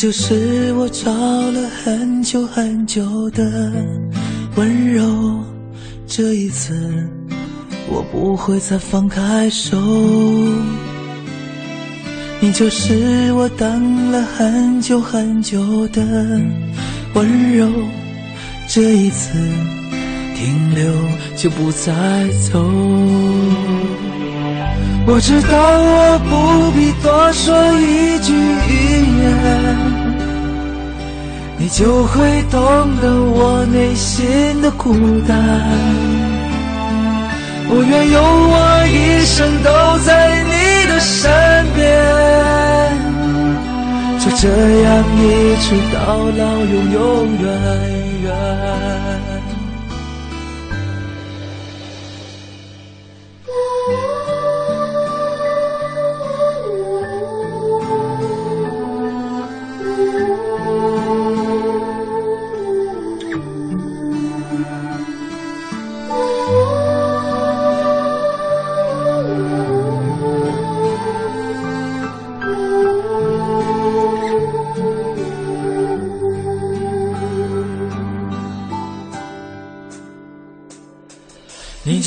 就是我找了很久很久的温柔，这一次我不会再放开手。你就是我等了很久很久的温柔，这一次停留就不再走。我知道我不必多说一句语言，就会懂得我内心的孤单。我愿用我一生都在你的身边，就这样一直到老，永永远远。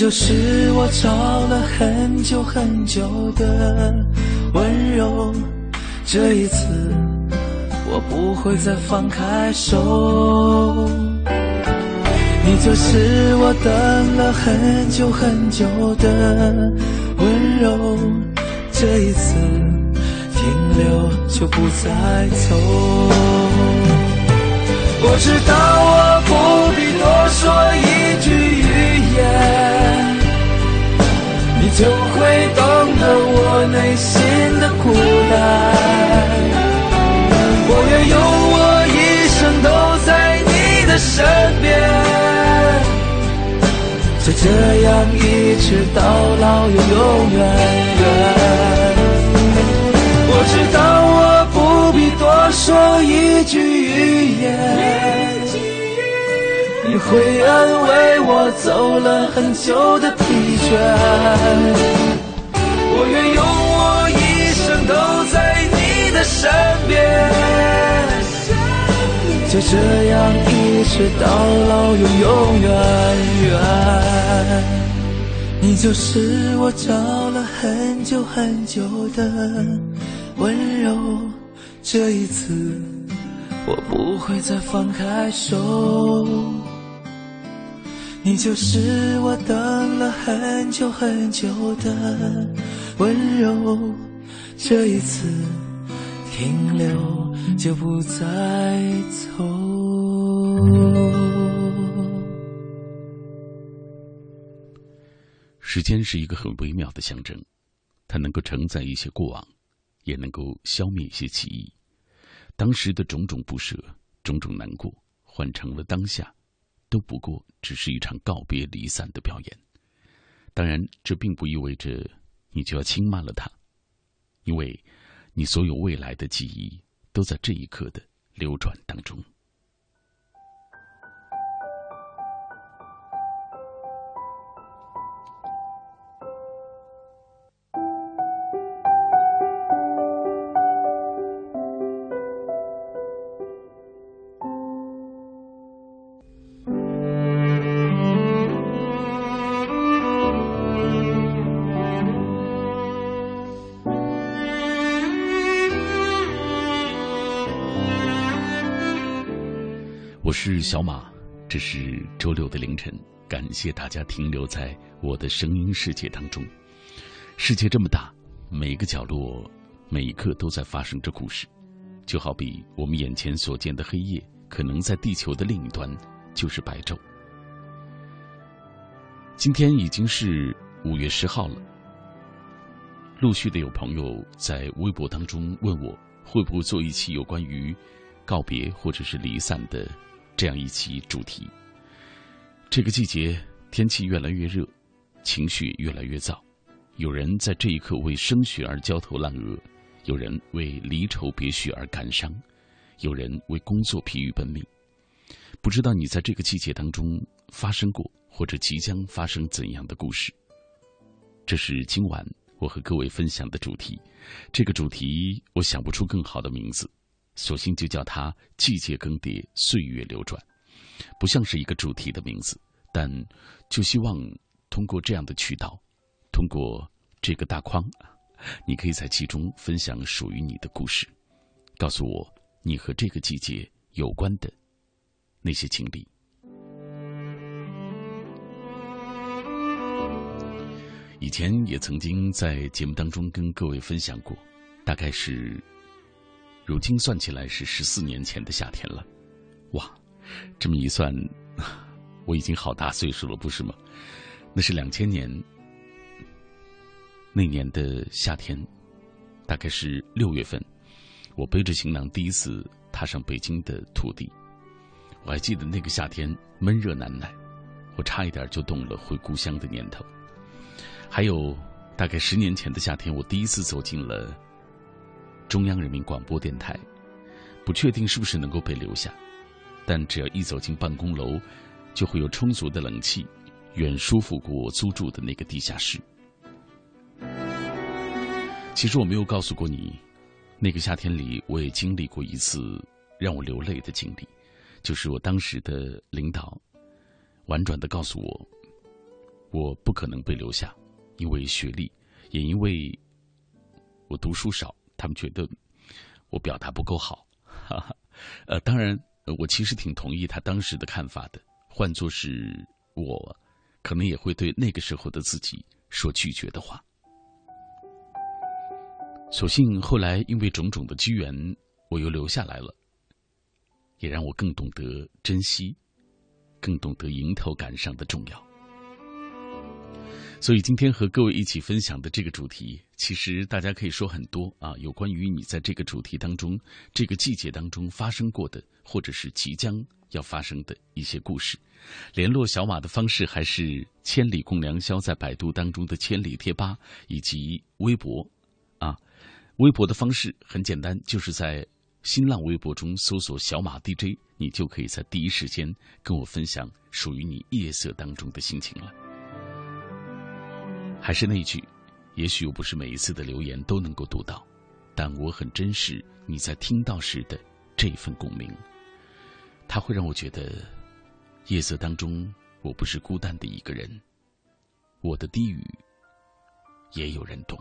就是我找了很久很久的温柔，这一次我不会再放开手。你就是我等了很久很久的温柔，这一次停留就不再走。我知道我说一句语言，你就会懂得我内心的孤单。我愿用我一生都在你的身边，就这样一直到老，永永远远。我知道我不必多说一句语言，你会安慰我走了很久的疲倦。我愿用我一生都在你的身边，就这样一直到老，永永远远。你就是我找了很久很久的温柔，这一次我不会再放开手。你就是我等了很久很久的温柔，这一次停留就不再走。时间是一个很微妙的象征，它能够承载一些过往，也能够消灭一些记忆。当时的种种不舍、种种难过，换成了当下，都不过只是一场告别离散的表演。当然，这并不意味着你就要轻慢了它，因为你所有未来的记忆都在这一刻的流转当中。小马，这是周六的凌晨，感谢大家停留在我的声音世界当中。世界这么大，每个角落、每一刻都在发生着故事，就好比我们眼前所见的黑夜，可能在地球的另一端就是白昼。今天已经是五月十号了，陆续的有朋友在微博当中问我，会不会做一期有关于告别或者是离散的。这样一期主题。这个季节天气越来越热，情绪越来越燥。有人在这一刻为升学而焦头烂额，有人为离愁别绪而感伤，有人为工作疲于奔命。不知道你在这个季节当中发生过或者即将发生怎样的故事？这是今晚我和各位分享的主题。这个主题我想不出更好的名字。索性就叫它“季节更迭，岁月流转”，不像是一个主题的名字，但就希望通过这样的渠道，通过这个大框，你可以在其中分享属于你的故事，告诉我你和这个季节有关的那些经历。以前也曾经在节目当中跟各位分享过，大概是。如今算起来是十四年前的夏天了，哇，这么一算，我已经好大岁数了，不是吗？那是两千年那年的夏天，大概是六月份，我背着行囊第一次踏上北京的土地。我还记得那个夏天闷热难耐，我差一点就动了回故乡的念头。还有大概十年前的夏天，我第一次走进了。中央人民广播电台，不确定是不是能够被留下，但只要一走进办公楼，就会有充足的冷气，远舒服过我租住的那个地下室。其实我没有告诉过你，那个夏天里，我也经历过一次让我流泪的经历，就是我当时的领导婉转的告诉我，我不可能被留下，因为学历，也因为我读书少。他们觉得我表达不够好，哈哈。呃，当然，我其实挺同意他当时的看法的。换作是我，可能也会对那个时候的自己说拒绝的话。所幸后来因为种种的机缘，我又留下来了，也让我更懂得珍惜，更懂得迎头赶上的重要。所以今天和各位一起分享的这个主题，其实大家可以说很多啊，有关于你在这个主题当中、这个季节当中发生过的，或者是即将要发生的一些故事。联络小马的方式还是“千里共良宵”在百度当中的“千里贴吧”以及微博，啊，微博的方式很简单，就是在新浪微博中搜索“小马 DJ”，你就可以在第一时间跟我分享属于你夜色当中的心情了。还是那句，也许我不是每一次的留言都能够读到，但我很珍视你在听到时的这份共鸣。它会让我觉得，夜色当中我不是孤单的一个人，我的低语也有人懂。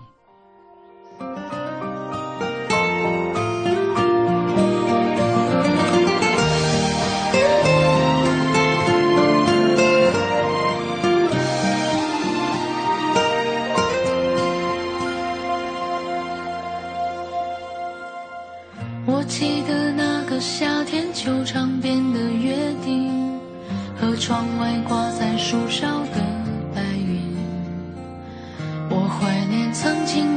窗外挂在树梢的白云，我怀念曾经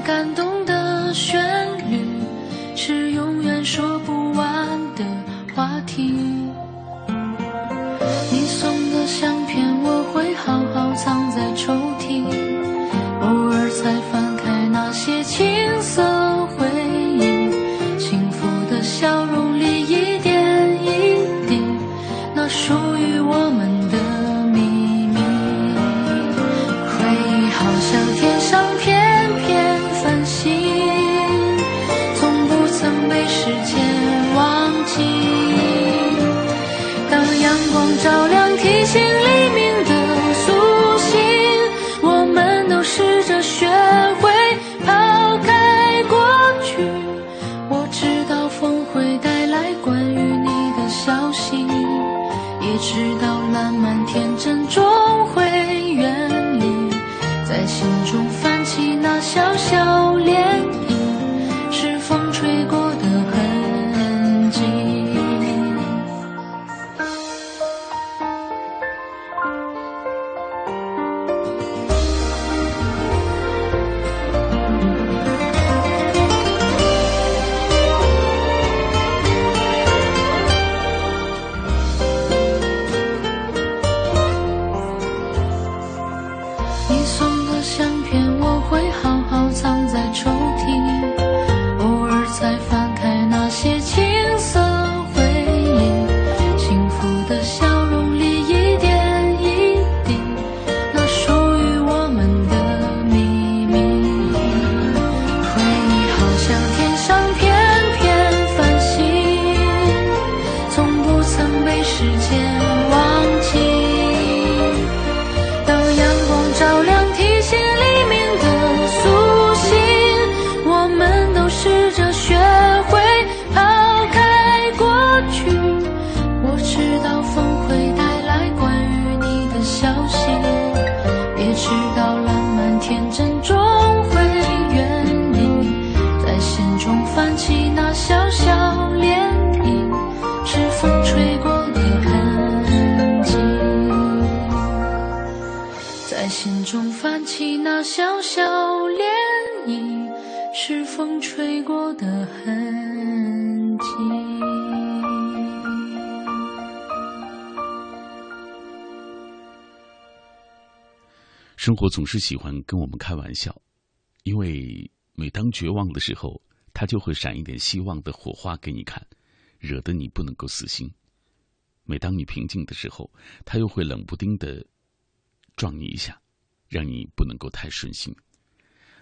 生活总是喜欢跟我们开玩笑，因为每当绝望的时候，它就会闪一点希望的火花给你看，惹得你不能够死心；每当你平静的时候，它又会冷不丁的撞你一下，让你不能够太顺心。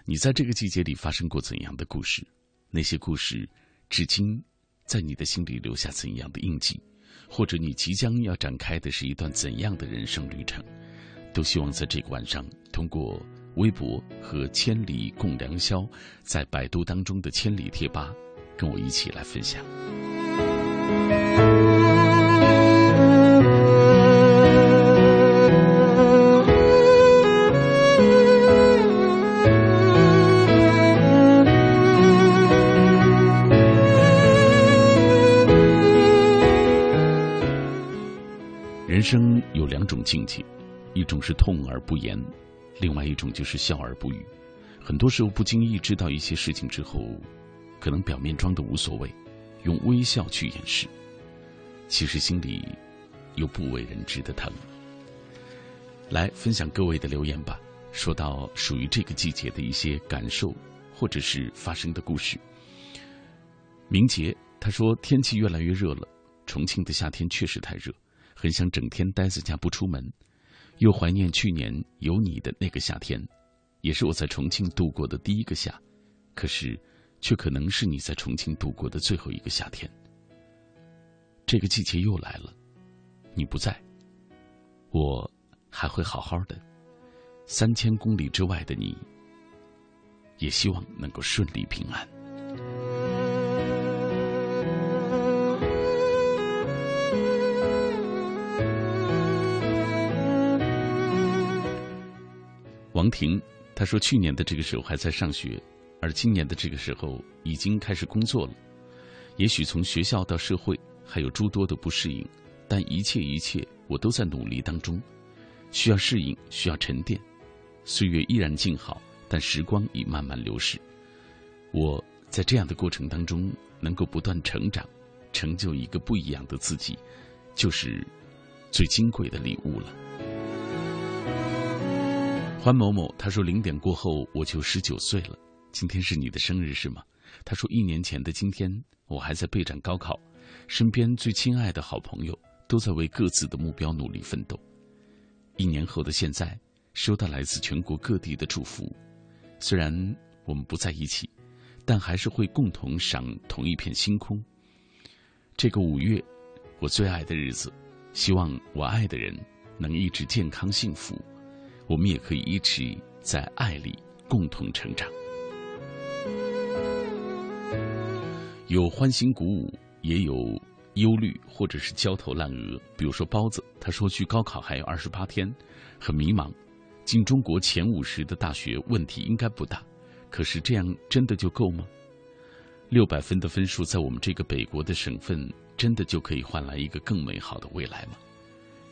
你在这个季节里发生过怎样的故事？那些故事至今在你的心里留下怎样的印记？或者你即将要展开的是一段怎样的人生旅程？都希望在这个晚上，通过微博和“千里共良宵”在百度当中的“千里贴吧”，跟我一起来分享。人生有两种境界。一种是痛而不言，另外一种就是笑而不语。很多时候不经意知道一些事情之后，可能表面装的无所谓，用微笑去掩饰，其实心里有不为人知的疼。来分享各位的留言吧。说到属于这个季节的一些感受，或者是发生的故事。明杰他说：“天气越来越热了，重庆的夏天确实太热，很想整天待在家不出门。”又怀念去年有你的那个夏天，也是我在重庆度过的第一个夏，可是，却可能是你在重庆度过的最后一个夏天。这个季节又来了，你不在，我还会好好的。三千公里之外的你，也希望能够顺利平安。王婷，她说：“去年的这个时候还在上学，而今年的这个时候已经开始工作了。也许从学校到社会还有诸多的不适应，但一切一切我都在努力当中。需要适应，需要沉淀。岁月依然静好，但时光已慢慢流逝。我在这样的过程当中，能够不断成长，成就一个不一样的自己，就是最金贵的礼物了。”欢某某他说：“零点过后我就十九岁了，今天是你的生日是吗？”他说：“一年前的今天，我还在备战高考，身边最亲爱的好朋友都在为各自的目标努力奋斗。一年后的现在，收到来自全国各地的祝福，虽然我们不在一起，但还是会共同赏同一片星空。这个五月，我最爱的日子，希望我爱的人能一直健康幸福。”我们也可以一起在爱里共同成长，有欢欣鼓舞，也有忧虑或者是焦头烂额。比如说包子，他说距高考还有二十八天，很迷茫。进中国前五十的大学问题应该不大，可是这样真的就够吗？六百分的分数在我们这个北国的省份，真的就可以换来一个更美好的未来吗？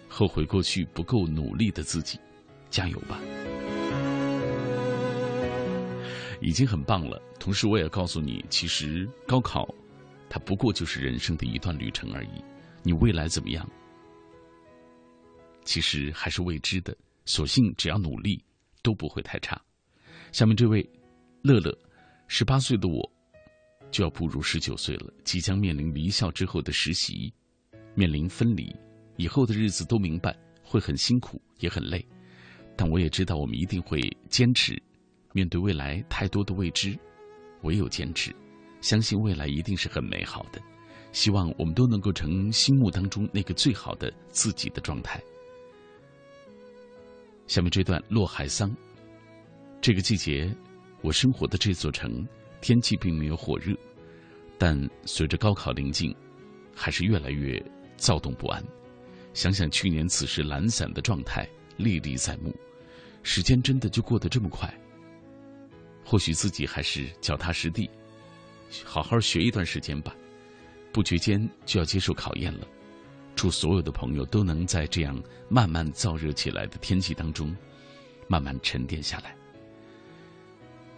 后悔过去不够努力的自己。加油吧，已经很棒了。同时，我也告诉你，其实高考，它不过就是人生的一段旅程而已。你未来怎么样，其实还是未知的。所幸只要努力，都不会太差。下面这位乐乐，十八岁的我，就要步入十九岁了，即将面临离校之后的实习，面临分离，以后的日子都明白会很辛苦，也很累。但我也知道，我们一定会坚持。面对未来太多的未知，唯有坚持，相信未来一定是很美好的。希望我们都能够成心目当中那个最好的自己的状态。下面这段洛海桑，这个季节，我生活的这座城天气并没有火热，但随着高考临近，还是越来越躁动不安。想想去年此时懒散的状态。历历在目，时间真的就过得这么快？或许自己还是脚踏实地，好好学一段时间吧。不觉间就要接受考验了。祝所有的朋友都能在这样慢慢燥热起来的天气当中，慢慢沉淀下来。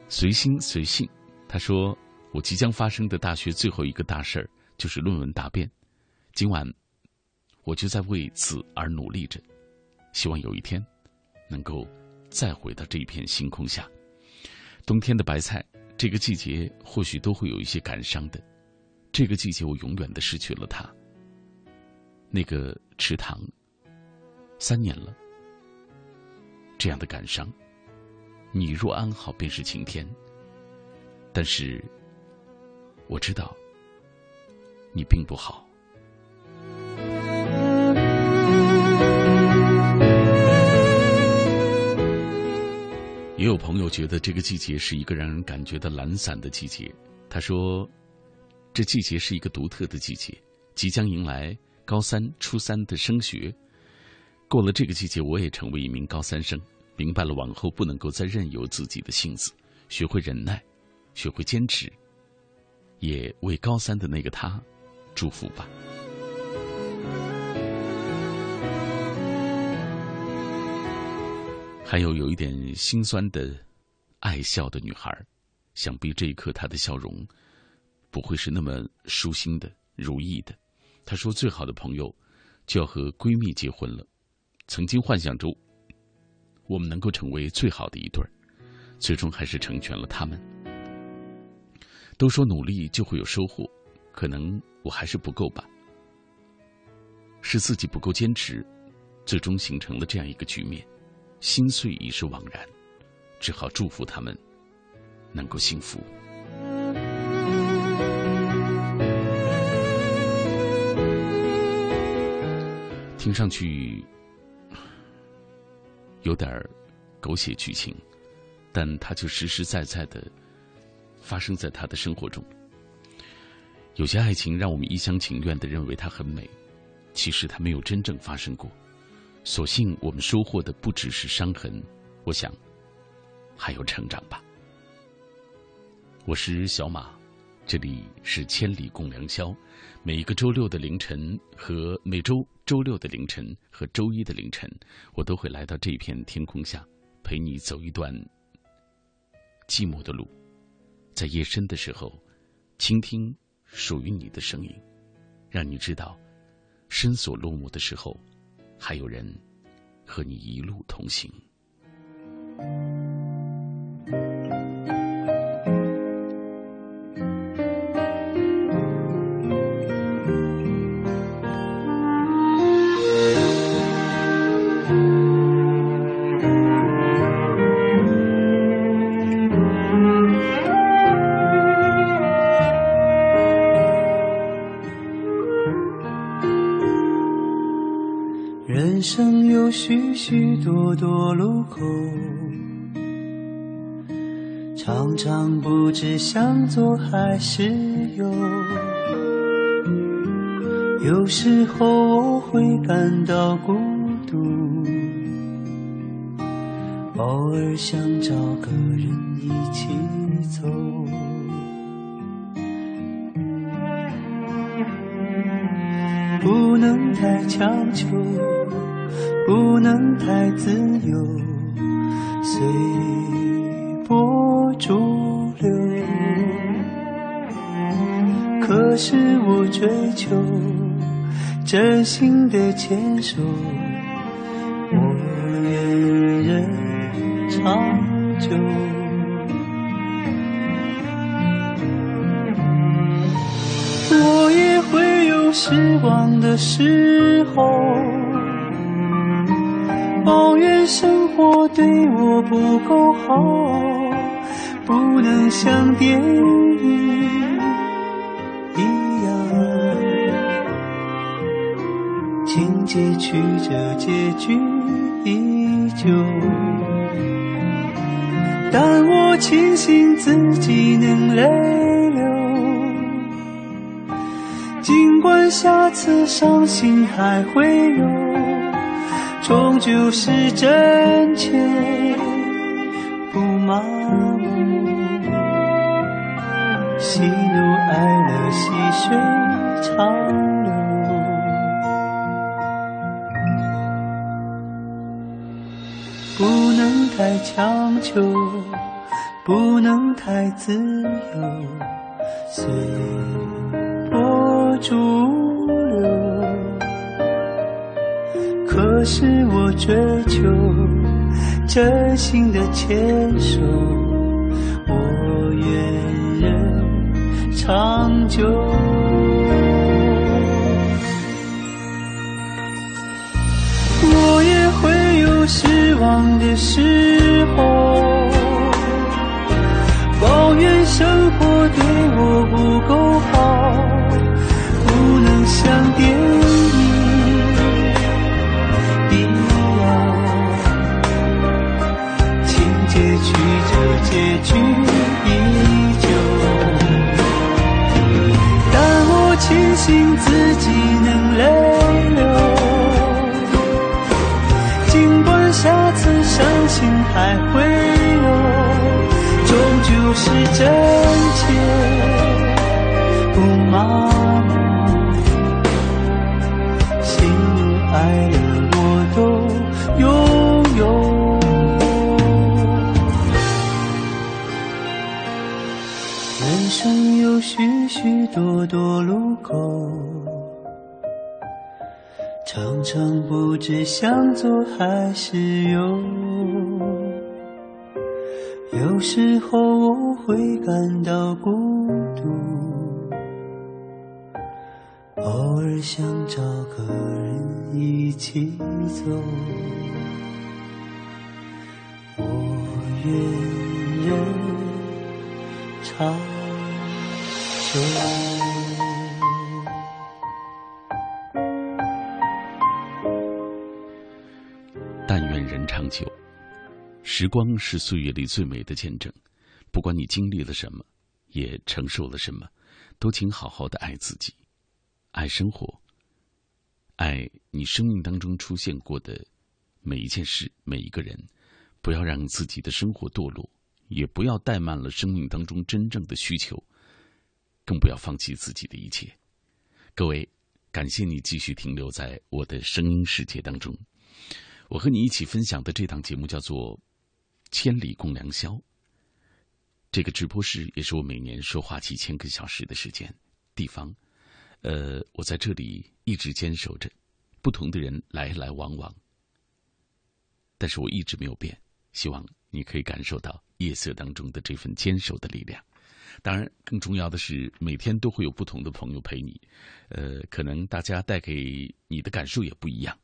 随心随性，他说：“我即将发生的大学最后一个大事儿就是论文答辩。今晚，我就在为此而努力着，希望有一天能够再回到这一片星空下。冬天的白菜，这个季节或许都会有一些感伤的。这个季节，我永远的失去了它。那个池塘，三年了，这样的感伤。你若安好，便是晴天。但是，我知道你并不好。也有朋友觉得这个季节是一个让人感觉到懒散的季节。他说，这季节是一个独特的季节，即将迎来。高三、初三的升学，过了这个季节，我也成为一名高三生，明白了往后不能够再任由自己的性子，学会忍耐，学会坚持，也为高三的那个他祝福吧。还有有一点心酸的爱笑的女孩，想必这一刻她的笑容不会是那么舒心的、如意的。她说：“最好的朋友就要和闺蜜结婚了。曾经幻想中，我们能够成为最好的一对儿，最终还是成全了他们。都说努力就会有收获，可能我还是不够吧。是自己不够坚持，最终形成了这样一个局面。心碎已是枉然，只好祝福他们能够幸福。”听上去有点狗血剧情，但它就实实在在的发生在他的生活中。有些爱情让我们一厢情愿的认为它很美，其实它没有真正发生过。所幸我们收获的不只是伤痕，我想还有成长吧。我是小马，这里是千里共良宵。每一个周六的凌晨和每周周六的凌晨和周一的凌晨，我都会来到这片天空下，陪你走一段寂寞的路，在夜深的时候，倾听属于你的声音，让你知道，深锁落幕的时候，还有人和你一路同行。生有许许多多路口，常常不知向左还是右。有时候我会感到孤独，偶尔想找个人一起走。不能太强求。不能太自由，随波逐流。可是我追求真心的牵手，我愿人长久。我也会有失望的时候。抱怨生活对我不够好，不能像电影一样，情节曲折，结局依旧。但我庆幸自己能泪流，尽管下次伤心还会有。终究是真切，不麻木。喜怒哀乐，细水长流。不能太强求，真心的牵手，我愿人长久。我也会有失望的时候，抱怨生活对我不够好，不能像电多多路口。常常不知向左还是右，有时候我会感到孤独，偶尔想找个人一起走，我愿人长但愿人。长久，时光是岁月里最美的见证。不管你经历了什么，也承受了什么，都请好好的爱自己，爱生活，爱你生命当中出现过的每一件事、每一个人。不要让自己的生活堕落，也不要怠慢了生命当中真正的需求，更不要放弃自己的一切。各位，感谢你继续停留在我的声音世界当中。我和你一起分享的这档节目叫做《千里共良宵》。这个直播室也是我每年说话几千个小时的时间地方。呃，我在这里一直坚守着，不同的人来来往往，但是我一直没有变。希望你可以感受到夜色当中的这份坚守的力量。当然，更重要的是，每天都会有不同的朋友陪你。呃，可能大家带给你的感受也不一样。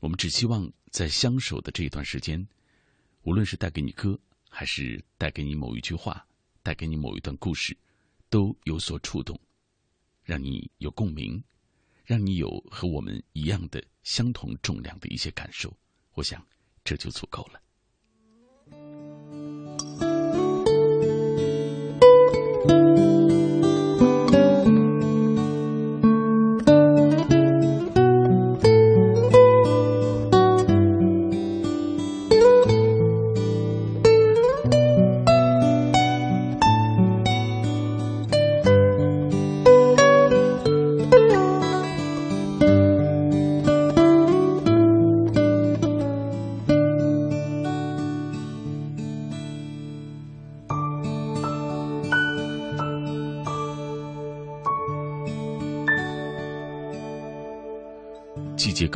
我们只希望在相守的这一段时间，无论是带给你歌，还是带给你某一句话，带给你某一段故事，都有所触动，让你有共鸣，让你有和我们一样的相同重量的一些感受。我想，这就足够了。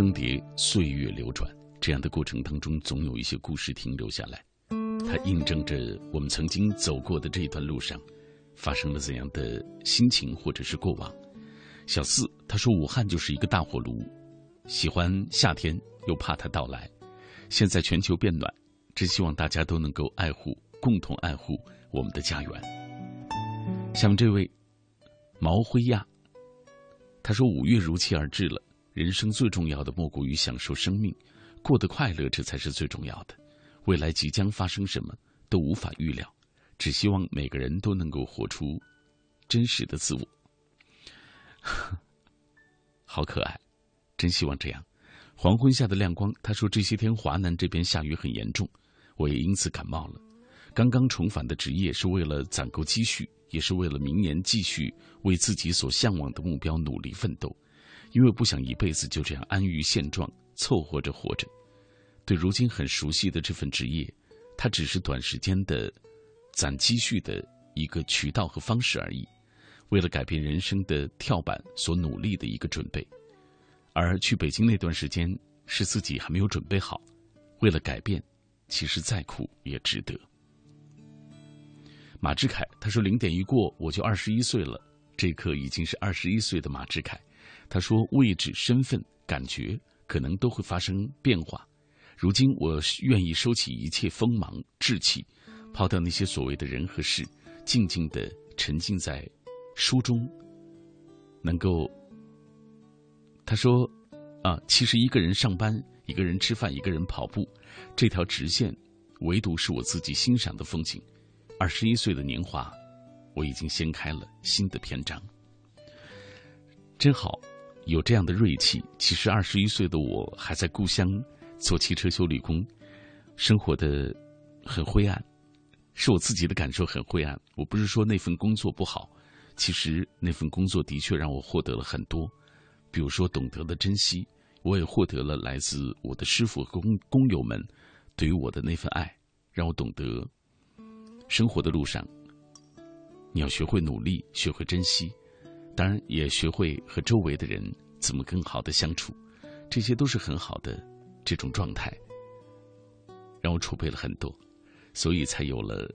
更迭，岁月流转，这样的过程当中，总有一些故事停留下来。它印证着我们曾经走过的这段路上，发生了怎样的心情或者是过往。小四他说：“武汉就是一个大火炉，喜欢夏天，又怕它到来。现在全球变暖，真希望大家都能够爱护，共同爱护我们的家园。”像这位毛辉亚，他说：“五月如期而至了。”人生最重要的莫过于享受生命，过得快乐，这才是最重要的。未来即将发生什么都无法预料，只希望每个人都能够活出真实的自我。好可爱，真希望这样。黄昏下的亮光，他说这些天华南这边下雨很严重，我也因此感冒了。刚刚重返的职业是为了攒够积蓄，也是为了明年继续为自己所向往的目标努力奋斗。因为不想一辈子就这样安于现状，凑合着活着。对如今很熟悉的这份职业，它只是短时间的攒积蓄的一个渠道和方式而已。为了改变人生的跳板所努力的一个准备。而去北京那段时间，是自己还没有准备好。为了改变，其实再苦也值得。马志凯他说：“零点一过，我就二十一岁了。这一刻已经是二十一岁的马志凯。他说，位置、身份、感觉可能都会发生变化。如今，我愿意收起一切锋芒、志气，抛掉那些所谓的人和事，静静的沉浸在书中，能够。”他说：“啊，其实一个人上班，一个人吃饭，一个人跑步，这条直线，唯独是我自己欣赏的风景。二十一岁的年华，我已经掀开了新的篇章。真好，有这样的锐气。其实二十一岁的我还在故乡做汽车修理工，生活的很灰暗，是我自己的感受很灰暗。我不是说那份工作不好，其实那份工作的确让我获得了很多。”比如说，懂得了珍惜，我也获得了来自我的师傅和工工友们对于我的那份爱，让我懂得生活的路上，你要学会努力，学会珍惜，当然也学会和周围的人怎么更好的相处，这些都是很好的这种状态，让我储备了很多，所以才有了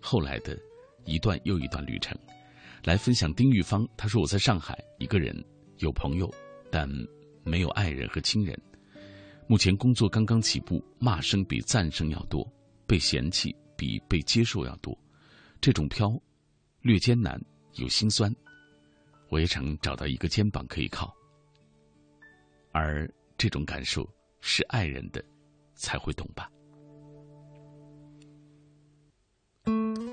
后来的一段又一段旅程。来分享丁玉芳，她说我在上海一个人。有朋友，但没有爱人和亲人。目前工作刚刚起步，骂声比赞声要多，被嫌弃比被接受要多。这种飘，略艰难，有心酸。我也想找到一个肩膀可以靠。而这种感受是爱人的才会懂吧。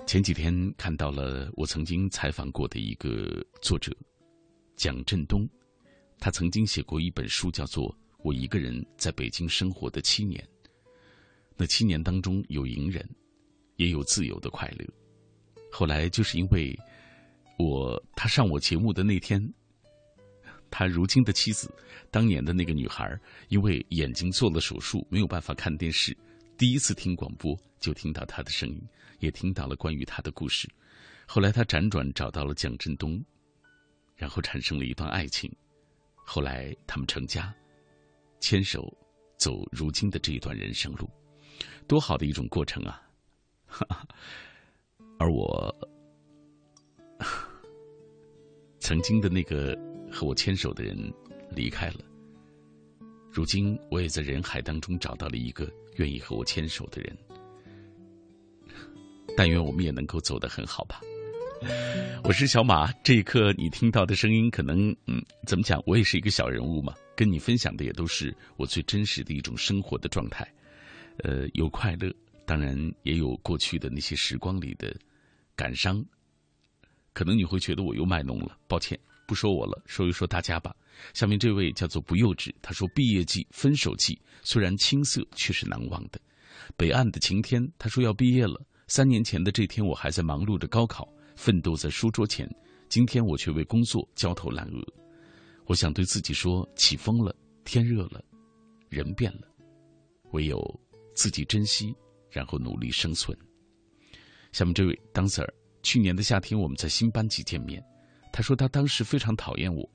前几天看到了我曾经采访过的一个作者。蒋振东，他曾经写过一本书，叫做《我一个人在北京生活的七年》。那七年当中有隐忍，也有自由的快乐。后来就是因为我他上我节目的那天，他如今的妻子，当年的那个女孩，因为眼睛做了手术，没有办法看电视，第一次听广播就听到他的声音，也听到了关于他的故事。后来他辗转找到了蒋振东。然后产生了一段爱情，后来他们成家，牵手走如今的这一段人生路，多好的一种过程啊！而我曾经的那个和我牵手的人离开了，如今我也在人海当中找到了一个愿意和我牵手的人，但愿我们也能够走得很好吧。我是小马，这一刻你听到的声音，可能嗯，怎么讲？我也是一个小人物嘛，跟你分享的也都是我最真实的一种生活的状态，呃，有快乐，当然也有过去的那些时光里的感伤。可能你会觉得我又卖弄了，抱歉，不说我了，说一说大家吧。下面这位叫做不幼稚，他说：“毕业季、分手季，虽然青涩，却是难忘的。”北岸的晴天，他说要毕业了。三年前的这天，我还在忙碌着高考。奋斗在书桌前，今天我却为工作焦头烂额。我想对自己说：起风了，天热了，人变了，唯有自己珍惜，然后努力生存。下面这位 dancer，去年的夏天我们在新班级见面，他说他当时非常讨厌我，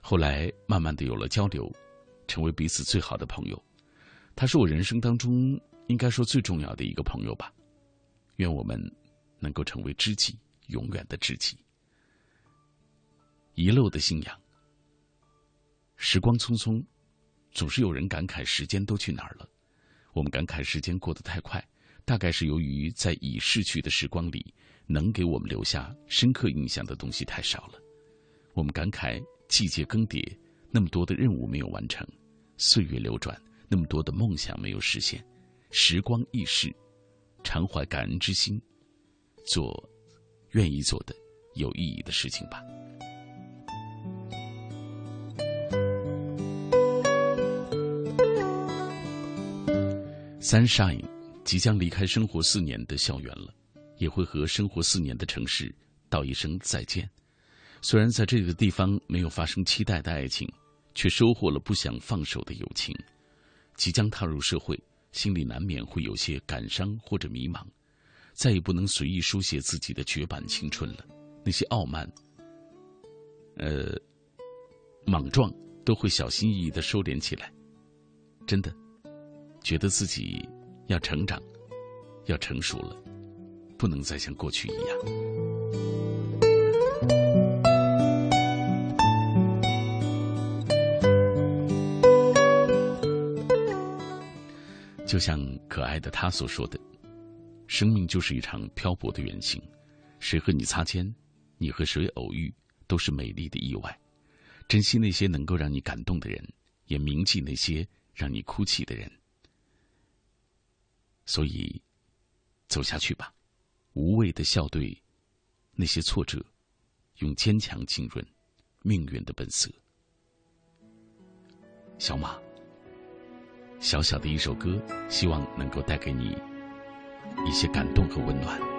后来慢慢的有了交流，成为彼此最好的朋友。他是我人生当中应该说最重要的一个朋友吧。愿我们能够成为知己。永远的知己，遗漏的信仰。时光匆匆，总是有人感慨时间都去哪儿了。我们感慨时间过得太快，大概是由于在已逝去的时光里，能给我们留下深刻印象的东西太少了。我们感慨季节更迭，那么多的任务没有完成；岁月流转，那么多的梦想没有实现。时光易逝，常怀感恩之心，做。愿意做的有意义的事情吧。Sunshine 即将离开生活四年的校园了，也会和生活四年的城市道一声再见。虽然在这个地方没有发生期待的爱情，却收获了不想放手的友情。即将踏入社会，心里难免会有些感伤或者迷茫。再也不能随意书写自己的绝版青春了，那些傲慢，呃，莽撞，都会小心翼翼的收敛起来。真的，觉得自己要成长，要成熟了，不能再像过去一样。就像可爱的他所说的：“生命就是一场漂泊的远行，谁和你擦肩，你和谁偶遇，都是美丽的意外。珍惜那些能够让你感动的人，也铭记那些让你哭泣的人。所以，走下去吧，无畏的笑对那些挫折，用坚强浸润命运的本色。”小马。小小的一首歌，希望能够带给你一些感动和温暖。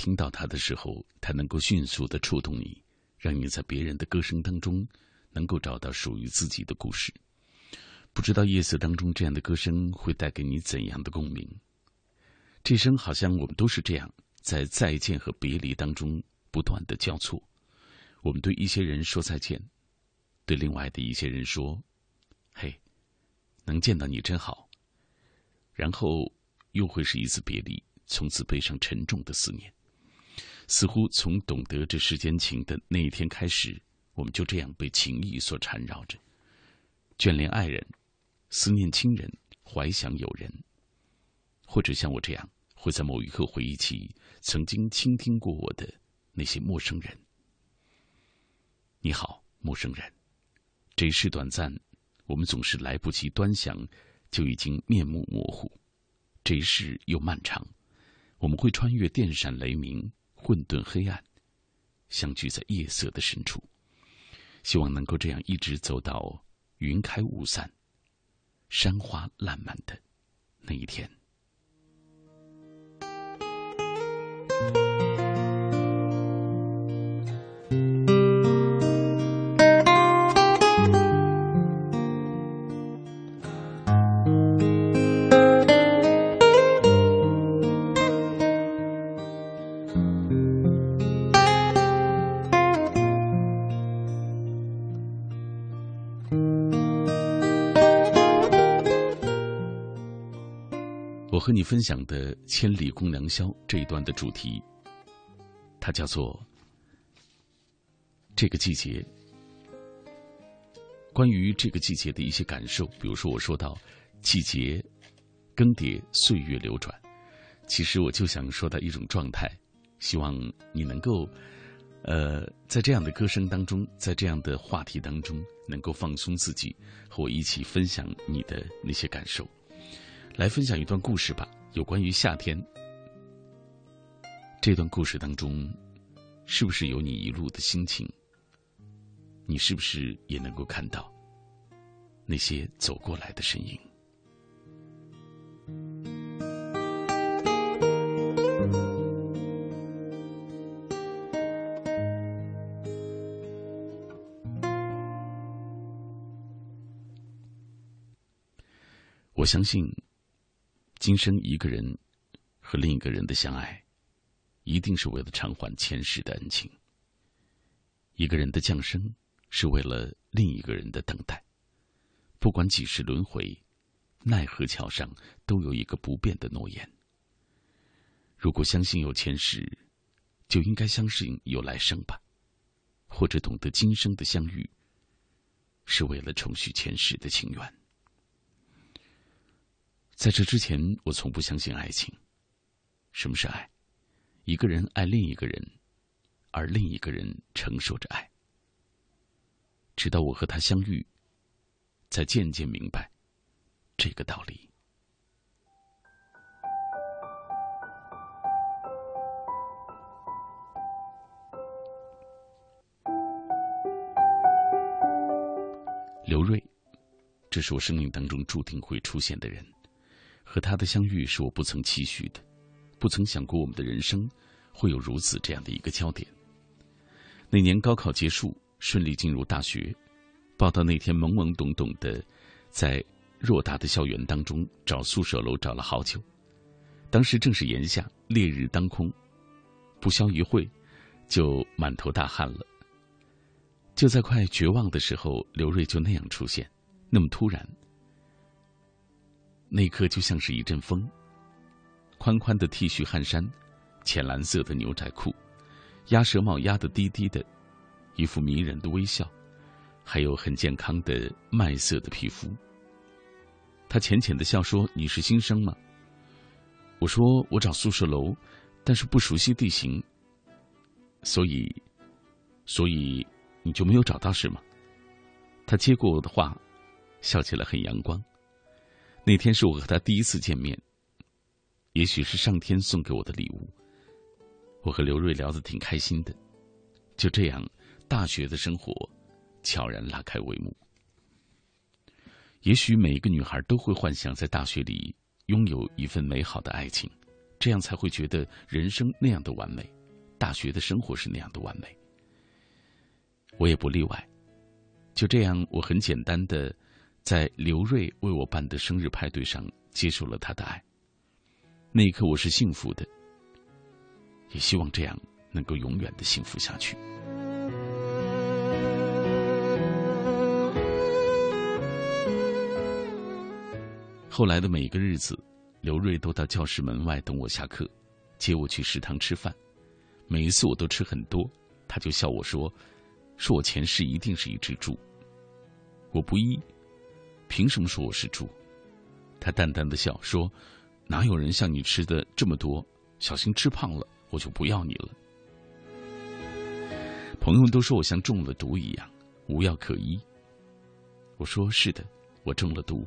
听到它的时候，它能够迅速的触动你，让你在别人的歌声当中能够找到属于自己的故事。不知道夜色当中这样的歌声会带给你怎样的共鸣？这声好像我们都是这样，在再见和别离当中不断的交错。我们对一些人说再见，对另外的一些人说：“嘿，能见到你真好。”然后又会是一次别离。从此背上沉重的思念，似乎从懂得这世间情的那一天开始，我们就这样被情谊所缠绕着，眷恋爱人，思念亲人，怀想友人，或者像我这样，会在某一刻回忆起曾经倾听过我的那些陌生人。你好，陌生人，这一世短暂，我们总是来不及端详，就已经面目模糊；这一世又漫长，我们会穿越电闪雷鸣。混沌黑暗，相聚在夜色的深处。希望能够这样一直走到云开雾散、山花烂漫的那一天。和你分享的《千里共良宵》这一段的主题，它叫做这个季节。关于这个季节的一些感受，比如说我说到季节更迭、岁月流转，其实我就想说到一种状态，希望你能够呃在这样的歌声当中，在这样的话题当中，能够放松自己，和我一起分享你的那些感受。来分享一段故事吧，有关于夏天。这段故事当中，是不是有你一路的心情？你是不是也能够看到那些走过来的身影？我相信。今生一个人和另一个人的相爱，一定是为了偿还前世的恩情。一个人的降生是为了另一个人的等待。不管几世轮回，奈何桥上都有一个不变的诺言。如果相信有前世，就应该相信有来生吧，或者懂得今生的相遇是为了重续前世的情缘。在这之前，我从不相信爱情。什么是爱？一个人爱另一个人，而另一个人承受着爱。直到我和他相遇，才渐渐明白这个道理。刘瑞，这是我生命当中注定会出现的人。和他的相遇是我不曾期许的，不曾想过我们的人生会有如此这样的一个焦点。那年高考结束，顺利进入大学，报到那天懵懵懂懂的，在偌大的校园当中找宿舍楼找了好久。当时正是炎夏，烈日当空，不消一会，就满头大汗了。就在快绝望的时候，刘瑞就那样出现，那么突然。那一刻就像是一阵风。宽宽的 T 恤汗衫，浅蓝色的牛仔裤，鸭舌帽压得低低的，一副迷人的微笑，还有很健康的麦色的皮肤。他浅浅的笑说：“你是新生吗？”我说：“我找宿舍楼，但是不熟悉地形，所以，所以你就没有找到是吗？”他接过我的话，笑起来很阳光。那天是我和他第一次见面，也许是上天送给我的礼物。我和刘瑞聊得挺开心的，就这样，大学的生活悄然拉开帷幕。也许每一个女孩都会幻想在大学里拥有一份美好的爱情，这样才会觉得人生那样的完美，大学的生活是那样的完美。我也不例外。就这样，我很简单的。在刘瑞为我办的生日派对上，接受了他的爱。那一刻，我是幸福的，也希望这样能够永远的幸福下去。后来的每一个日子，刘瑞都到教室门外等我下课，接我去食堂吃饭。每一次我都吃很多，他就笑我说：“说我前世一定是一只猪。”我不依，凭什么说我是猪？他淡淡的笑说：“哪有人像你吃的这么多？小心吃胖了，我就不要你了。”朋友都说我像中了毒一样，无药可医。我说：“是的，我中了毒，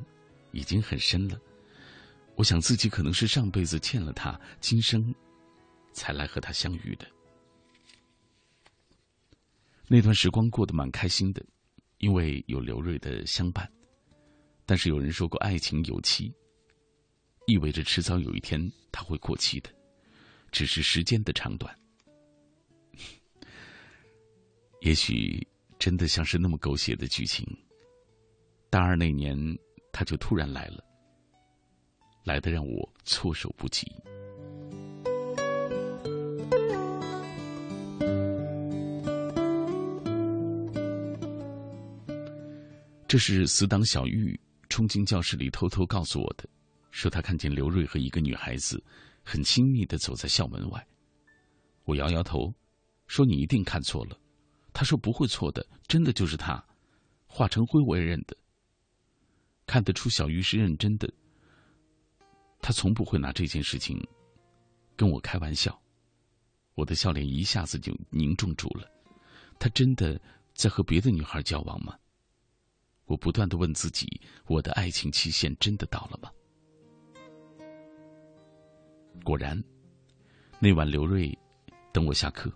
已经很深了。我想自己可能是上辈子欠了他，今生才来和他相遇的。那段时光过得蛮开心的，因为有刘瑞的相伴。但是有人说过，爱情有期，意味着迟早有一天它会过期的，只是时间的长短。也许真的像是那么狗血的剧情。大二那年，他就突然来了，来的让我措手不及。这是死党小玉冲进教室里偷偷告诉我的，说他看见刘瑞和一个女孩子很亲密的走在校门外。我摇摇头，说你一定看错了。他说不会错的，真的就是他，华成辉我也认得。看得出小玉是认真的，他从不会拿这件事情跟我开玩笑。我的笑脸一下子就凝重住了。他真的在和别的女孩交往吗？我不断的问自己：我的爱情期限真的到了吗？果然，那晚刘瑞等我下课，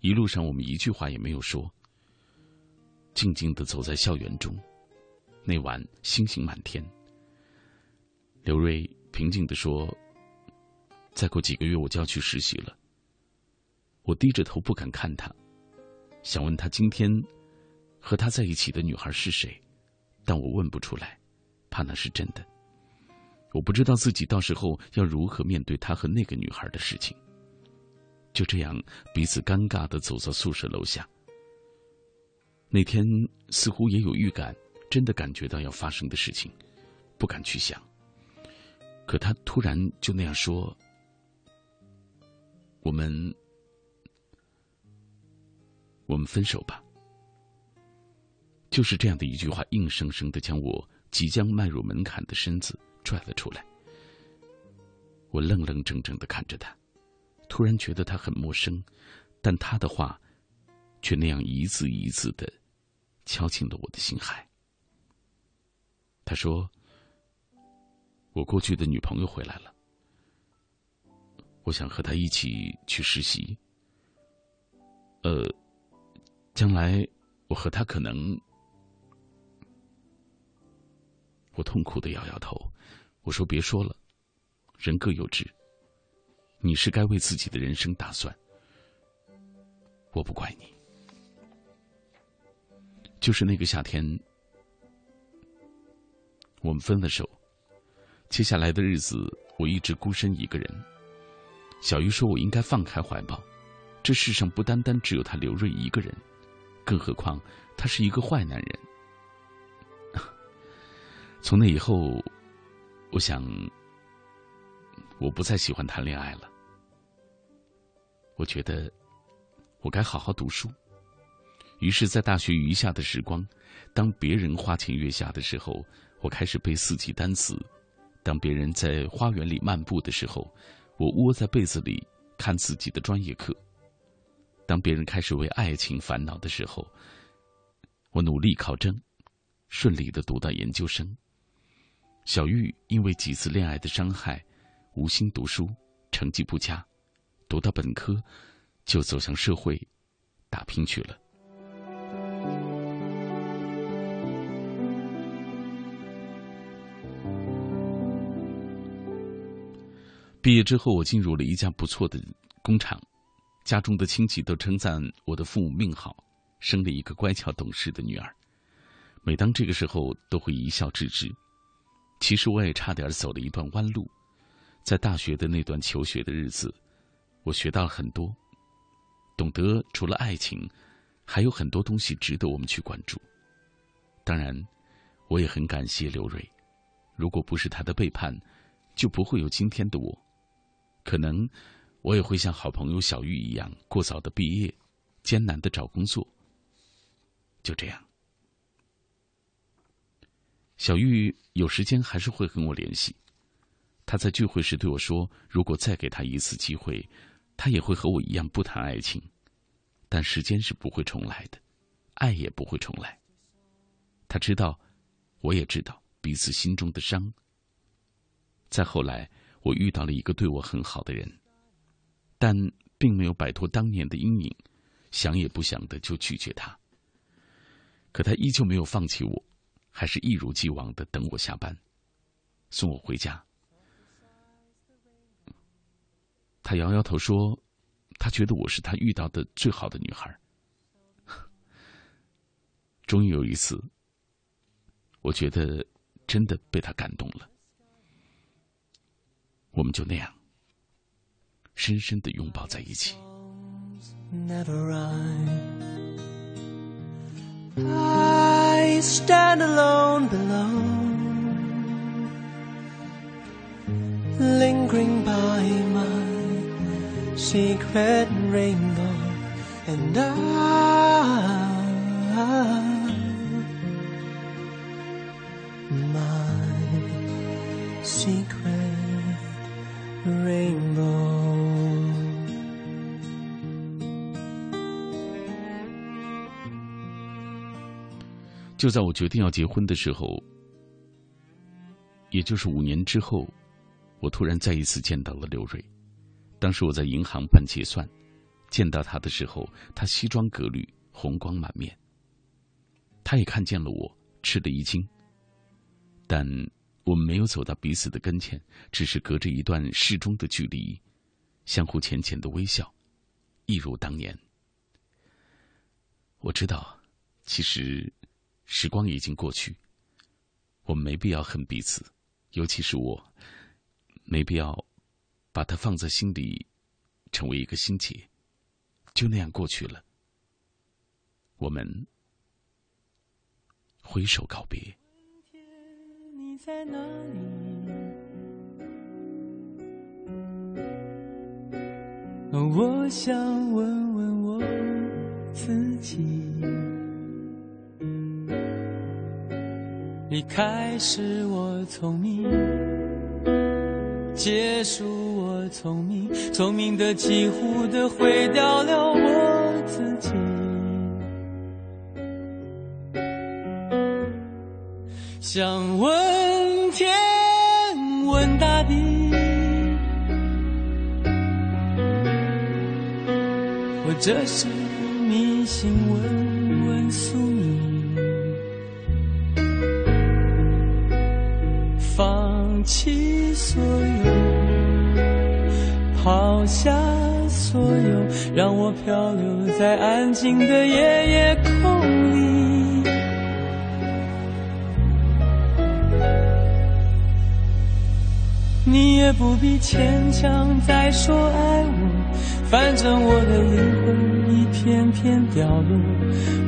一路上我们一句话也没有说，静静的走在校园中。那晚星星满天。刘瑞平静的说：“再过几个月我就要去实习了。”我低着头不敢看他，想问他今天和他在一起的女孩是谁，但我问不出来，怕那是真的。我不知道自己到时候要如何面对他和那个女孩的事情。就这样彼此尴尬的走到宿舍楼下。那天似乎也有预感。真的感觉到要发生的事情，不敢去想。可他突然就那样说：“我们，我们分手吧。”就是这样的一句话，硬生生的将我即将迈入门槛的身子拽了出来。我愣愣怔怔的看着他，突然觉得他很陌生，但他的话，却那样一字一字的敲进了我的心海。他说：“我过去的女朋友回来了，我想和她一起去实习。呃，将来我和她可能……”我痛苦的摇摇头，我说：“别说了，人各有志，你是该为自己的人生打算，我不怪你。”就是那个夏天。我们分了手，接下来的日子我一直孤身一个人。小鱼说：“我应该放开怀抱，这世上不单单只有他刘瑞一个人，更何况他是一个坏男人。”从那以后，我想我不再喜欢谈恋爱了。我觉得我该好好读书。于是，在大学余下的时光，当别人花前月下的时候。我开始背四级单词，当别人在花园里漫步的时候，我窝在被子里看自己的专业课。当别人开始为爱情烦恼的时候，我努力考证，顺利的读到研究生。小玉因为几次恋爱的伤害，无心读书，成绩不佳，读到本科，就走向社会，打拼去了。毕业之后，我进入了一家不错的工厂，家中的亲戚都称赞我的父母命好，生了一个乖巧懂事的女儿。每当这个时候，都会一笑置之。其实我也差点走了一段弯路，在大学的那段求学的日子，我学到了很多，懂得除了爱情，还有很多东西值得我们去关注。当然，我也很感谢刘瑞，如果不是他的背叛，就不会有今天的我。可能我也会像好朋友小玉一样，过早的毕业，艰难的找工作。就这样，小玉有时间还是会跟我联系。他在聚会时对我说：“如果再给他一次机会，他也会和我一样不谈爱情。但时间是不会重来的，爱也不会重来。”他知道，我也知道彼此心中的伤。再后来，我遇到了一个对我很好的人，但并没有摆脱当年的阴影，想也不想的就拒绝他。可他依旧没有放弃我，还是一如既往的等我下班，送我回家。他摇摇头说：“他觉得我是他遇到的最好的女孩。”终于有一次，我觉得真的被他感动了。我们就那样深深的拥抱在一起。I stand alone below, lingering by my secret rainbow, and I, my secret rainbow. 就在我决定要结婚的时候，也就是五年之后，我突然再一次见到了刘瑞。当时我在银行办结算，见到他的时候，他西装革履，红光满面。他也看见了我，吃了一惊。但我们没有走到彼此的跟前，只是隔着一段适中的距离，相互浅浅的微笑，一如当年。我知道，其实。时光已经过去，我们没必要恨彼此，尤其是我，没必要把它放在心里，成为一个心结，就那样过去了。我们挥手告别。你在哪里？我想问问我自己。离开始我聪明，结束我聪明，聪明的几乎的毁掉了我自己。想问天，问大地，或者是迷信，问问宿弃所有，抛下所有，让我漂流在安静的夜夜空里。你也不必牵强再说爱我，反正我的灵魂已片片掉落，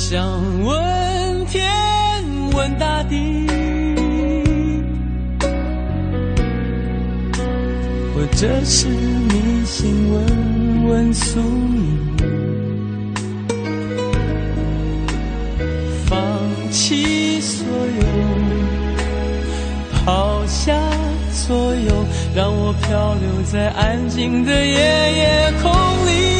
想问天问大地或者是迷信问问宿命放弃所有抛下所有让我飘流在安静的夜夜空里。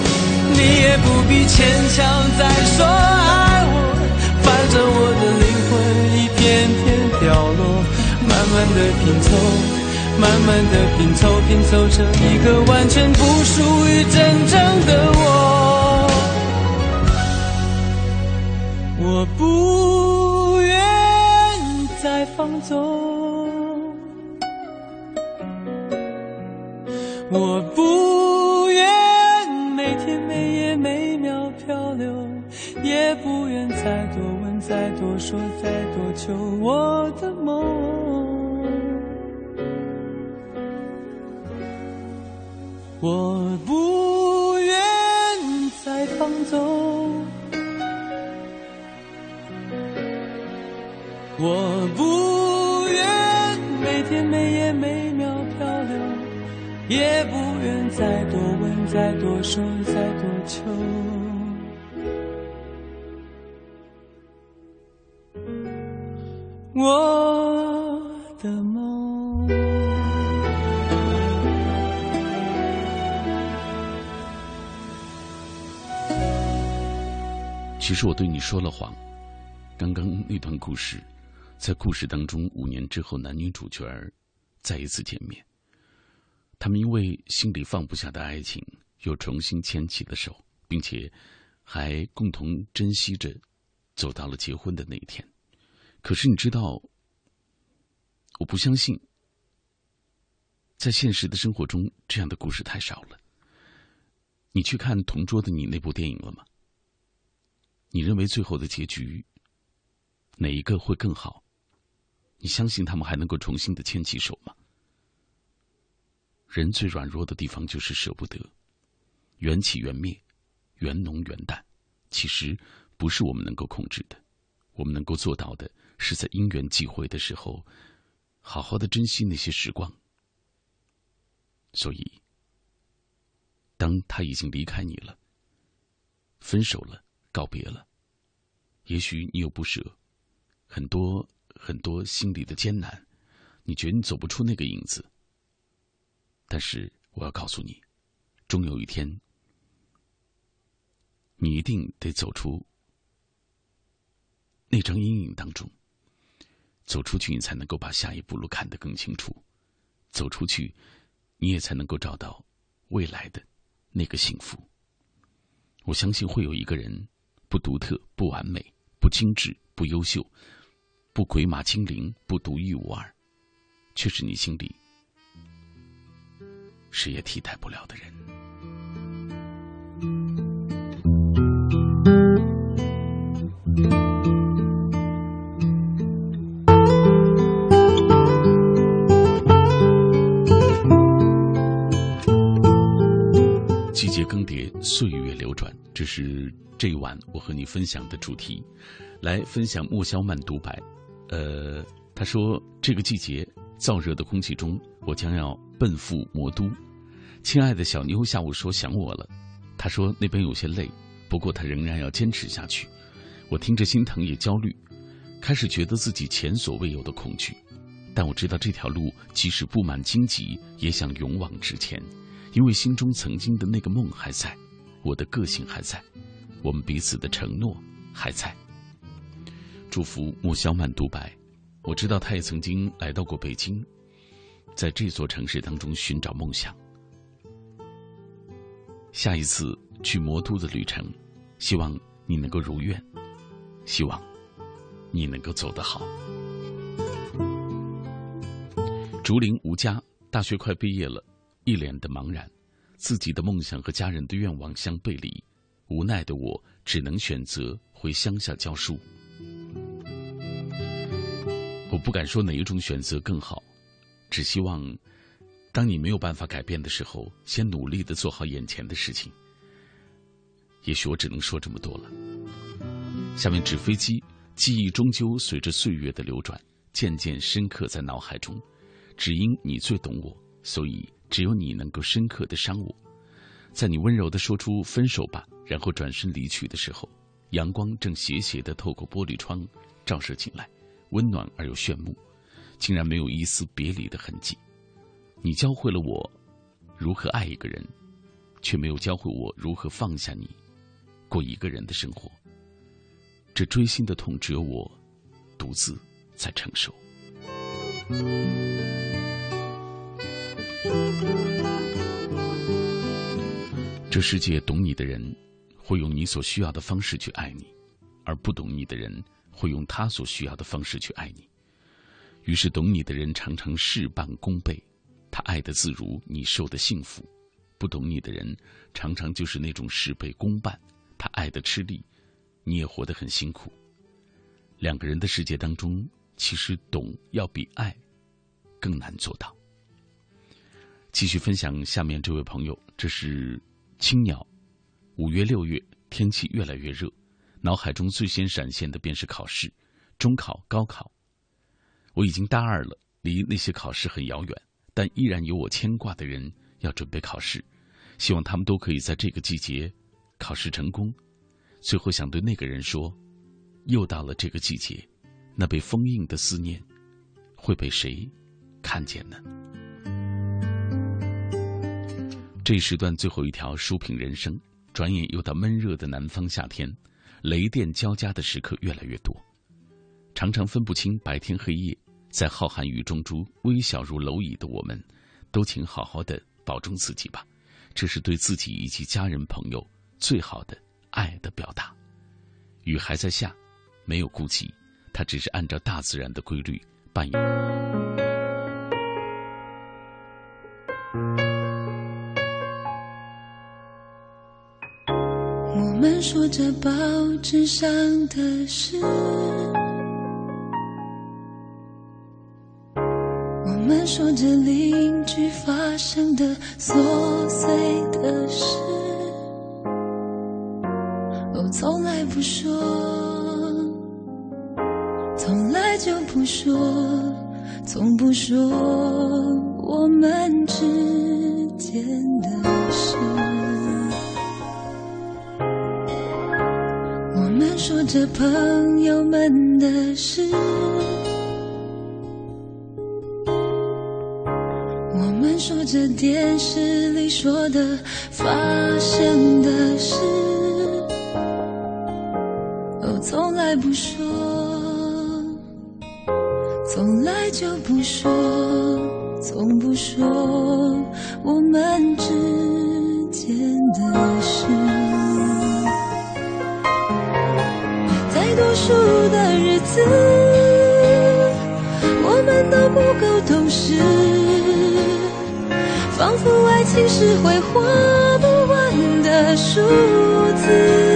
你也不必牵强再说爱我，反正我的灵魂一片片掉落，慢慢的拼凑。慢慢的拼凑，拼凑成一个完全不属于真正的我。我不愿再放纵，再多说、再多求我的梦。我不愿再放纵，我不愿每天每夜每秒漂流，也不愿再多问、再多说、再多求。我的梦。其实我对你说了谎。刚刚那段故事，在故事当中，五年之后，男女主角再一次见面。他们因为心里放不下的爱情，又重新牵起了手，并且还共同珍惜着，走到了结婚的那一天。可是你知道，我不相信，在现实的生活中，这样的故事太少了。你去看《同桌的你》那部电影了吗？你认为最后的结局哪一个会更好？你相信他们还能够重新的牵起手吗？人最软弱的地方就是舍不得，缘起缘灭，缘浓缘淡，其实不是我们能够控制的。我们能够做到的是在因缘际会的时候，好好的珍惜那些时光。所以，当他已经离开你了，分手了。告别了，也许你有不舍，很多很多心里的艰难，你觉得你走不出那个影子。但是我要告诉你，终有一天，你一定得走出那张阴影当中。走出去，你才能够把下一步路看得更清楚；走出去，你也才能够找到未来的那个幸福。我相信会有一个人。不独特，不完美，不精致，不优秀，不鬼马精灵，不独一无二，却是你心里谁也替代不了的人。节更迭，岁月流转，这是。这一晚我和你分享的主题，来分享莫萧曼独白。呃，他说这个季节燥热的空气中，我将要奔赴魔都。亲爱的小妞下午说想我了，他说那边有些累，不过他仍然要坚持下去。我听着心疼也焦虑，开始觉得自己前所未有的恐惧。但我知道这条路即使布满荆棘，也想勇往直前，因为心中曾经的那个梦还在，我的个性还在。我们彼此的承诺还在。祝福穆萧曼独白。我知道他也曾经来到过北京，在这座城市当中寻找梦想。下一次去魔都的旅程，希望你能够如愿，希望你能够走得好。竹林无家，大学快毕业了，一脸的茫然，自己的梦想和家人的愿望相背离。无奈的我只能选择回乡下教书。我不敢说哪一种选择更好，只希望，当你没有办法改变的时候，先努力的做好眼前的事情。也许我只能说这么多了。下面纸飞机，记忆终究随着岁月的流转，渐渐深刻在脑海中。只因你最懂我，所以只有你能够深刻的伤我。在你温柔的说出分手吧，然后转身离去的时候，阳光正斜斜的透过玻璃窗照射进来，温暖而又炫目，竟然没有一丝别离的痕迹。你教会了我如何爱一个人，却没有教会我如何放下你，过一个人的生活。这锥心的痛，只有我独自在承受。这世界懂你的人，会用你所需要的方式去爱你；而不懂你的人，会用他所需要的方式去爱你。于是，懂你的人常常事半功倍，他爱的自如，你受的幸福；不懂你的人，常常就是那种事倍功半，他爱的吃力，你也活得很辛苦。两个人的世界当中，其实懂要比爱更难做到。继续分享下面这位朋友，这是。青鸟，五月六月，天气越来越热，脑海中最先闪现的便是考试，中考、高考。我已经大二了，离那些考试很遥远，但依然有我牵挂的人要准备考试，希望他们都可以在这个季节考试成功。最后想对那个人说，又到了这个季节，那被封印的思念，会被谁看见呢？这时段最后一条书评人生，转眼又到闷热的南方夏天，雷电交加的时刻越来越多，常常分不清白天黑夜，在浩瀚雨中珠微小如蝼蚁的我们，都请好好的保重自己吧，这是对自己以及家人朋友最好的爱的表达。雨还在下，没有顾忌，它只是按照大自然的规律扮演。说着报纸上的事，我们说着邻居发生的琐碎的事，哦，从来不说，从来就不说，从不说我们之间的事。说着朋友们的事，我们说着电视里说的发生的事，哦，从来不说，从来就不说，从不说我们之间的事。次，我们都不够懂事，仿佛爱情是会画不完的数字。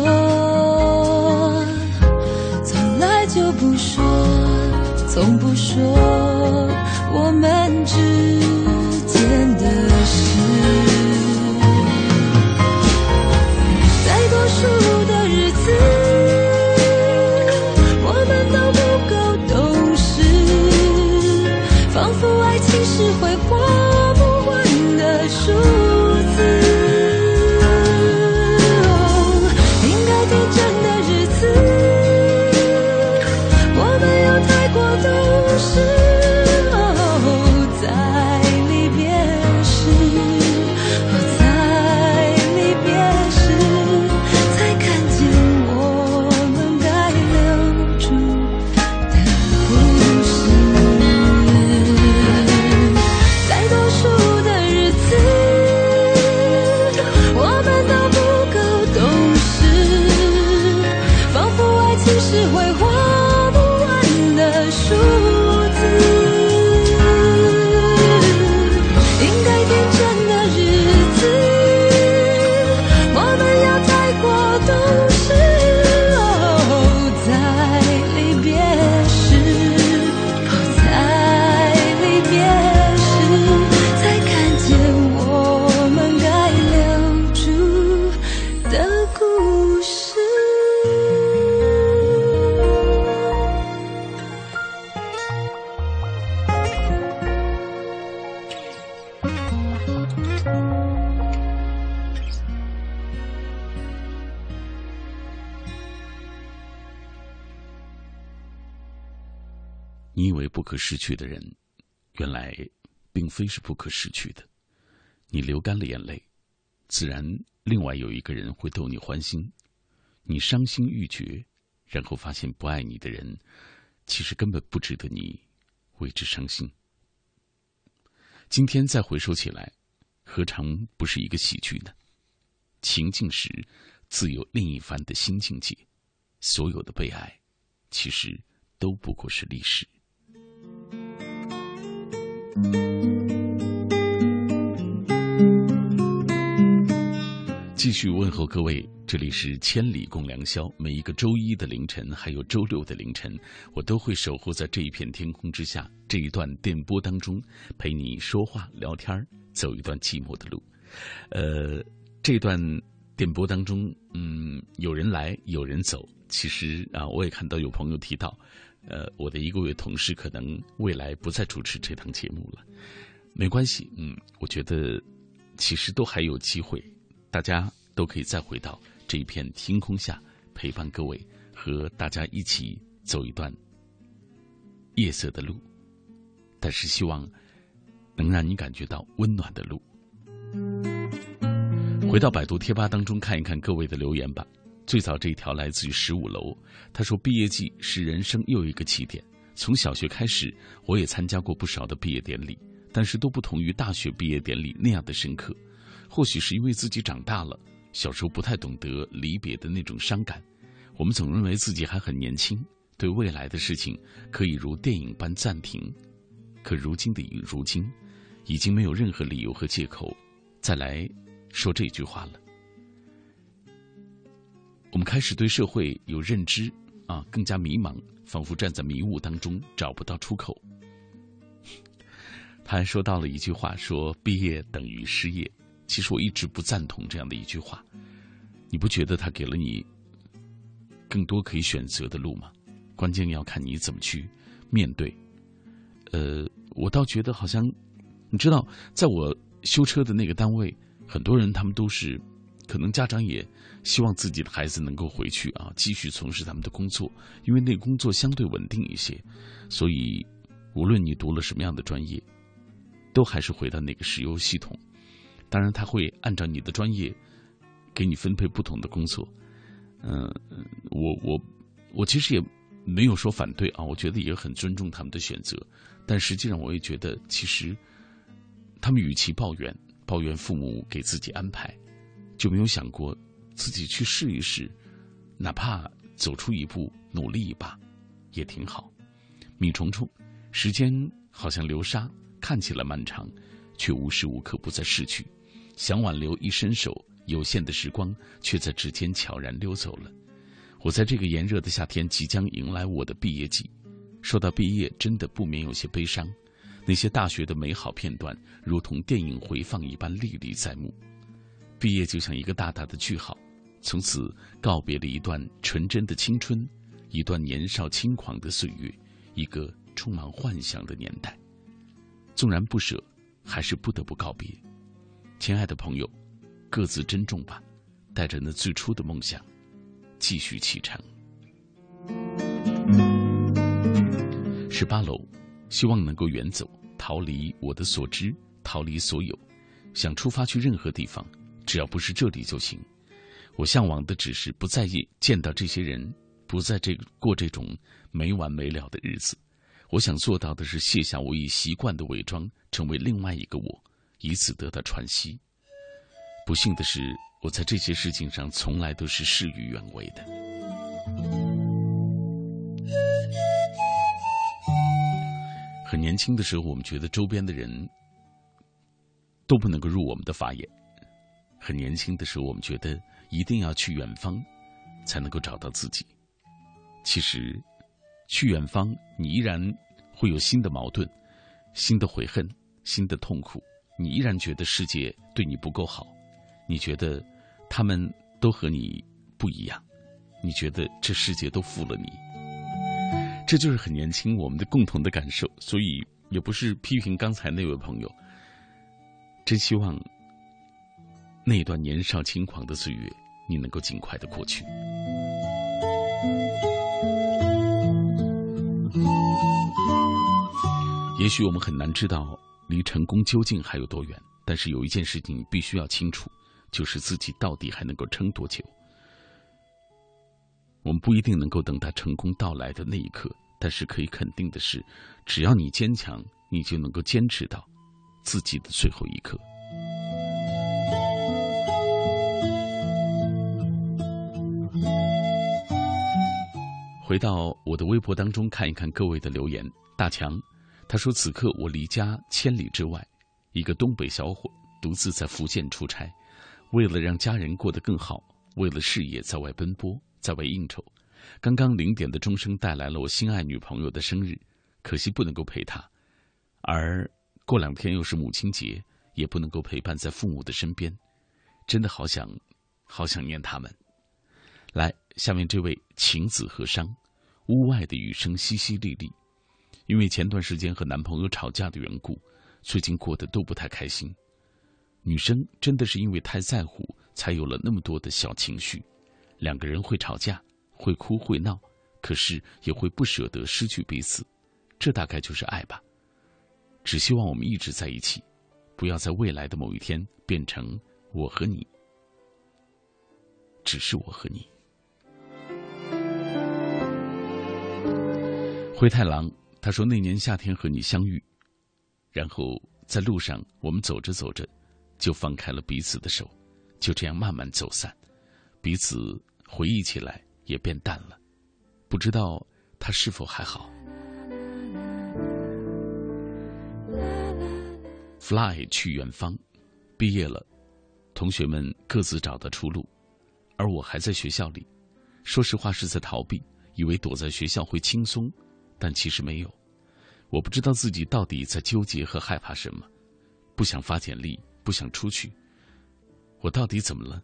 来失去的人，原来并非是不可失去的。你流干了眼泪，自然另外有一个人会逗你欢心。你伤心欲绝，然后发现不爱你的人，其实根本不值得你为之伤心。今天再回首起来，何尝不是一个喜剧呢？情境时，自有另一番的新境界。所有的被爱，其实都不过是历史。继续问候各位，这里是千里共良宵。每一个周一的凌晨，还有周六的凌晨，我都会守候在这一片天空之下，这一段电波当中，陪你说话聊天走一段寂寞的路。呃，这段电波当中，嗯，有人来，有人走。其实啊，我也看到有朋友提到。呃，我的一个位同事可能未来不再主持这档节目了，没关系，嗯，我觉得其实都还有机会，大家都可以再回到这一片天空下，陪伴各位和大家一起走一段夜色的路，但是希望能让你感觉到温暖的路。回到百度贴吧当中看一看各位的留言吧。最早这一条来自于十五楼，他说：“毕业季是人生又一个起点。从小学开始，我也参加过不少的毕业典礼，但是都不同于大学毕业典礼那样的深刻。或许是因为自己长大了，小时候不太懂得离别的那种伤感。我们总认为自己还很年轻，对未来的事情可以如电影般暂停。可如今的如今，已经没有任何理由和借口再来说这句话了。”我们开始对社会有认知，啊，更加迷茫，仿佛站在迷雾当中找不到出口。他还说到了一句话，说毕业等于失业。其实我一直不赞同这样的一句话。你不觉得他给了你更多可以选择的路吗？关键要看你怎么去面对。呃，我倒觉得好像，你知道，在我修车的那个单位，很多人他们都是。可能家长也希望自己的孩子能够回去啊，继续从事他们的工作，因为那工作相对稳定一些。所以，无论你读了什么样的专业，都还是回到那个石油系统。当然，他会按照你的专业给你分配不同的工作。嗯，我我我其实也没有说反对啊，我觉得也很尊重他们的选择。但实际上，我也觉得其实他们与其抱怨抱怨父母给自己安排。就没有想过自己去试一试，哪怕走出一步，努力一把，也挺好。米虫虫，时间好像流沙，看起来漫长，却无时无刻不在逝去。想挽留，一伸手，有限的时光却在指尖悄然溜走了。我在这个炎热的夏天，即将迎来我的毕业季。说到毕业，真的不免有些悲伤。那些大学的美好片段，如同电影回放一般历历在目。毕业就像一个大大的句号，从此告别了一段纯真的青春，一段年少轻狂的岁月，一个充满幻想的年代。纵然不舍，还是不得不告别。亲爱的朋友，各自珍重吧，带着那最初的梦想，继续启程。十八楼，希望能够远走，逃离我的所知，逃离所有，想出发去任何地方。只要不是这里就行。我向往的只是不在意见到这些人不在这过这种没完没了的日子。我想做到的是卸下我已习惯的伪装成为另外一个我以此得到喘息。不幸的是我在这些事情上从来都是事与愿违的。很年轻的时候我们觉得周边的人都不能够入我们的法眼。很年轻的时候我们觉得一定要去远方才能够找到自己。其实，去远方，你依然会有新的矛盾、新的悔恨、新的痛苦。你依然觉得世界对你不够好，你觉得他们都和你不一样，你觉得这世界都负了你。这就是很年轻我们的共同的感受，所以也不是批评刚才那位朋友。真希望那段年少轻狂的岁月，你能够尽快的过去。也许我们很难知道离成功究竟还有多远，但是有一件事情你必须要清楚，就是自己到底还能够撑多久。我们不一定能够等到成功到来的那一刻，但是可以肯定的是，只要你坚强，你就能够坚持到自己的最后一刻。回到我的微博当中看一看各位的留言。大强他说：“此刻我离家千里之外，一个东北小伙独自在福建出差，为了让家人过得更好，为了事业在外奔波。”在外应酬，刚刚零点的钟声带来了我心爱女朋友的生日，可惜不能够陪她。而过两天又是母亲节，也不能够陪伴在父母的身边，真的好想，好想念他们。来，下面这位晴子和商，屋外的雨声淅淅沥沥，因为前段时间和男朋友吵架的缘故，最近过得都不太开心。女生真的是因为太在乎，才有了那么多的小情绪。两个人会吵架，会哭会闹，可是也会不舍得失去彼此，这大概就是爱吧。只希望我们一直在一起，不要在未来的某一天变成我和你，只是我和你。灰太狼他说：“那年夏天和你相遇，然后在路上我们走着走着，就放开了彼此的手，就这样慢慢走散，彼此。”回忆起来也变淡了，不知道他是否还好。Fly 去远方，毕业了，同学们各自找到出路，而我还在学校里。说实话是在逃避，以为躲在学校会轻松，但其实没有。我不知道自己到底在纠结和害怕什么，不想发简历，不想出去。我到底怎么了？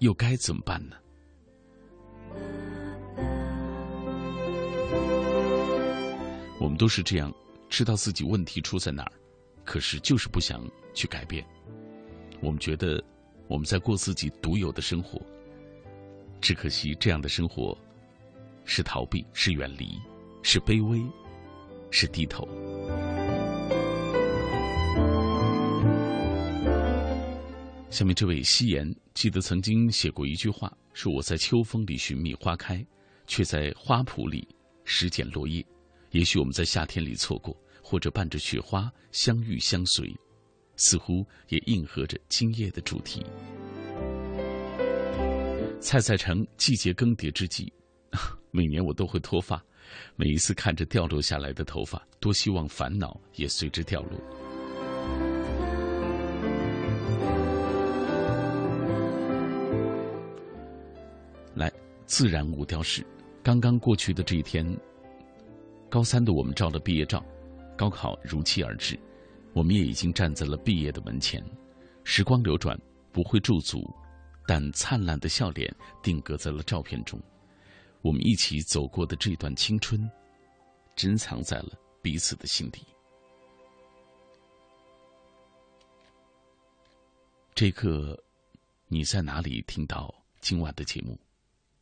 又该怎么办呢？我们都是这样，知道自己问题出在哪儿，可是就是不想去改变。我们觉得我们在过自己独有的生活，只可惜这样的生活是逃避，是远离，是卑微，是低头。下面这位夕颜记得曾经写过一句话，说我在秋风里寻觅花开，却在花圃里拾捡落叶。也许我们在夏天里错过，或者伴着雪花相遇相随，似乎也应和着今夜的主题。蔡蔡成，季节更迭之际，每年我都会脱发，每一次看着掉落下来的头发，多希望烦恼也随之掉落。来，自然无雕饰，刚刚过去的这一天。高三的我们照了毕业照，高考如期而至，我们也已经站在了毕业的门前。时光流转，不会驻足，但灿烂的笑脸定格在了照片中。我们一起走过的这段青春，珍藏在了彼此的心底。这一刻，你在哪里听到今晚的节目？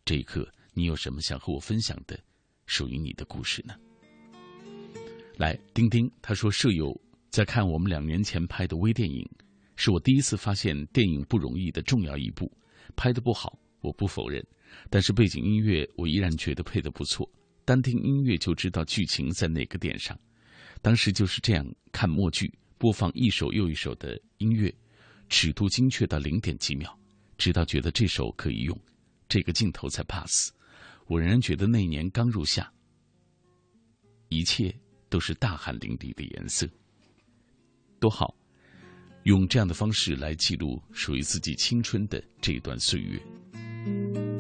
这一刻，你有什么想和我分享的，属于你的故事呢？来，丁丁，他说舍友在看我们两年前拍的微电影，是我第一次发现电影不容易的重要一步。拍的不好，我不否认，但是背景音乐我依然觉得配的不错。单听音乐就知道剧情在哪个点上。当时就是这样看默剧，播放一首又一首的音乐，尺度精确到零点几秒，直到觉得这首可以用，这个镜头才 pass。我仍然觉得那年刚入夏，一切。都是大汗淋漓的颜色，多好！用这样的方式来记录属于自己青春的这段岁月。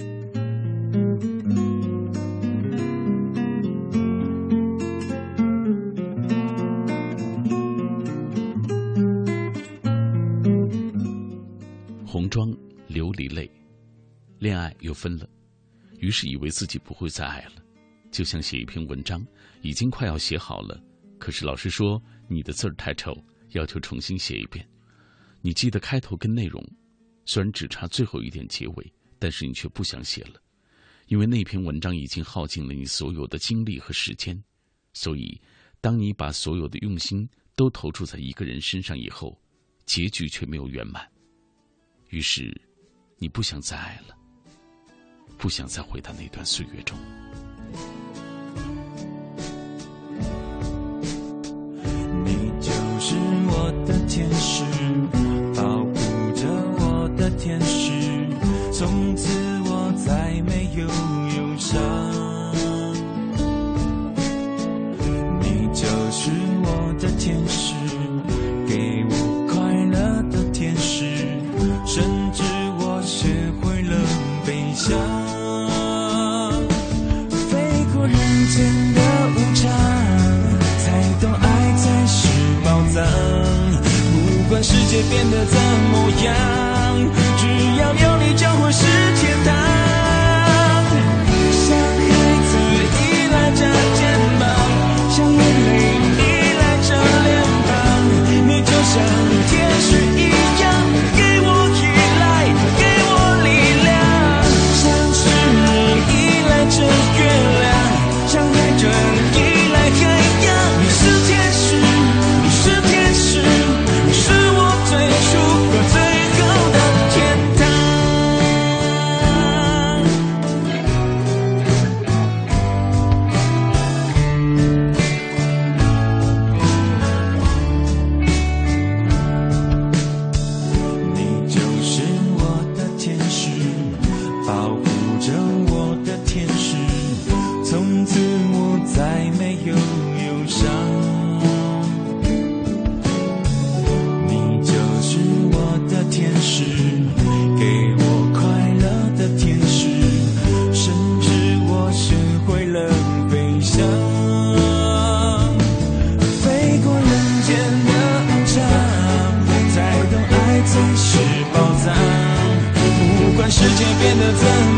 红妆琉璃泪，恋爱又分了，于是以为自己不会再爱了，就像写一篇文章，已经快要写好了，可是老师说你的字儿太丑，要求重新写一遍。你记得开头跟内容，虽然只差最后一点结尾，但是你却不想写了，因为那篇文章已经耗尽了你所有的精力和时间。所以，当你把所有的用心都投注在一个人身上以后，结局却没有圆满。于是，你不想再爱了，不想再回到那段岁月中。你就是我的天使。界变得怎么样。只要有你，就会是天变得真。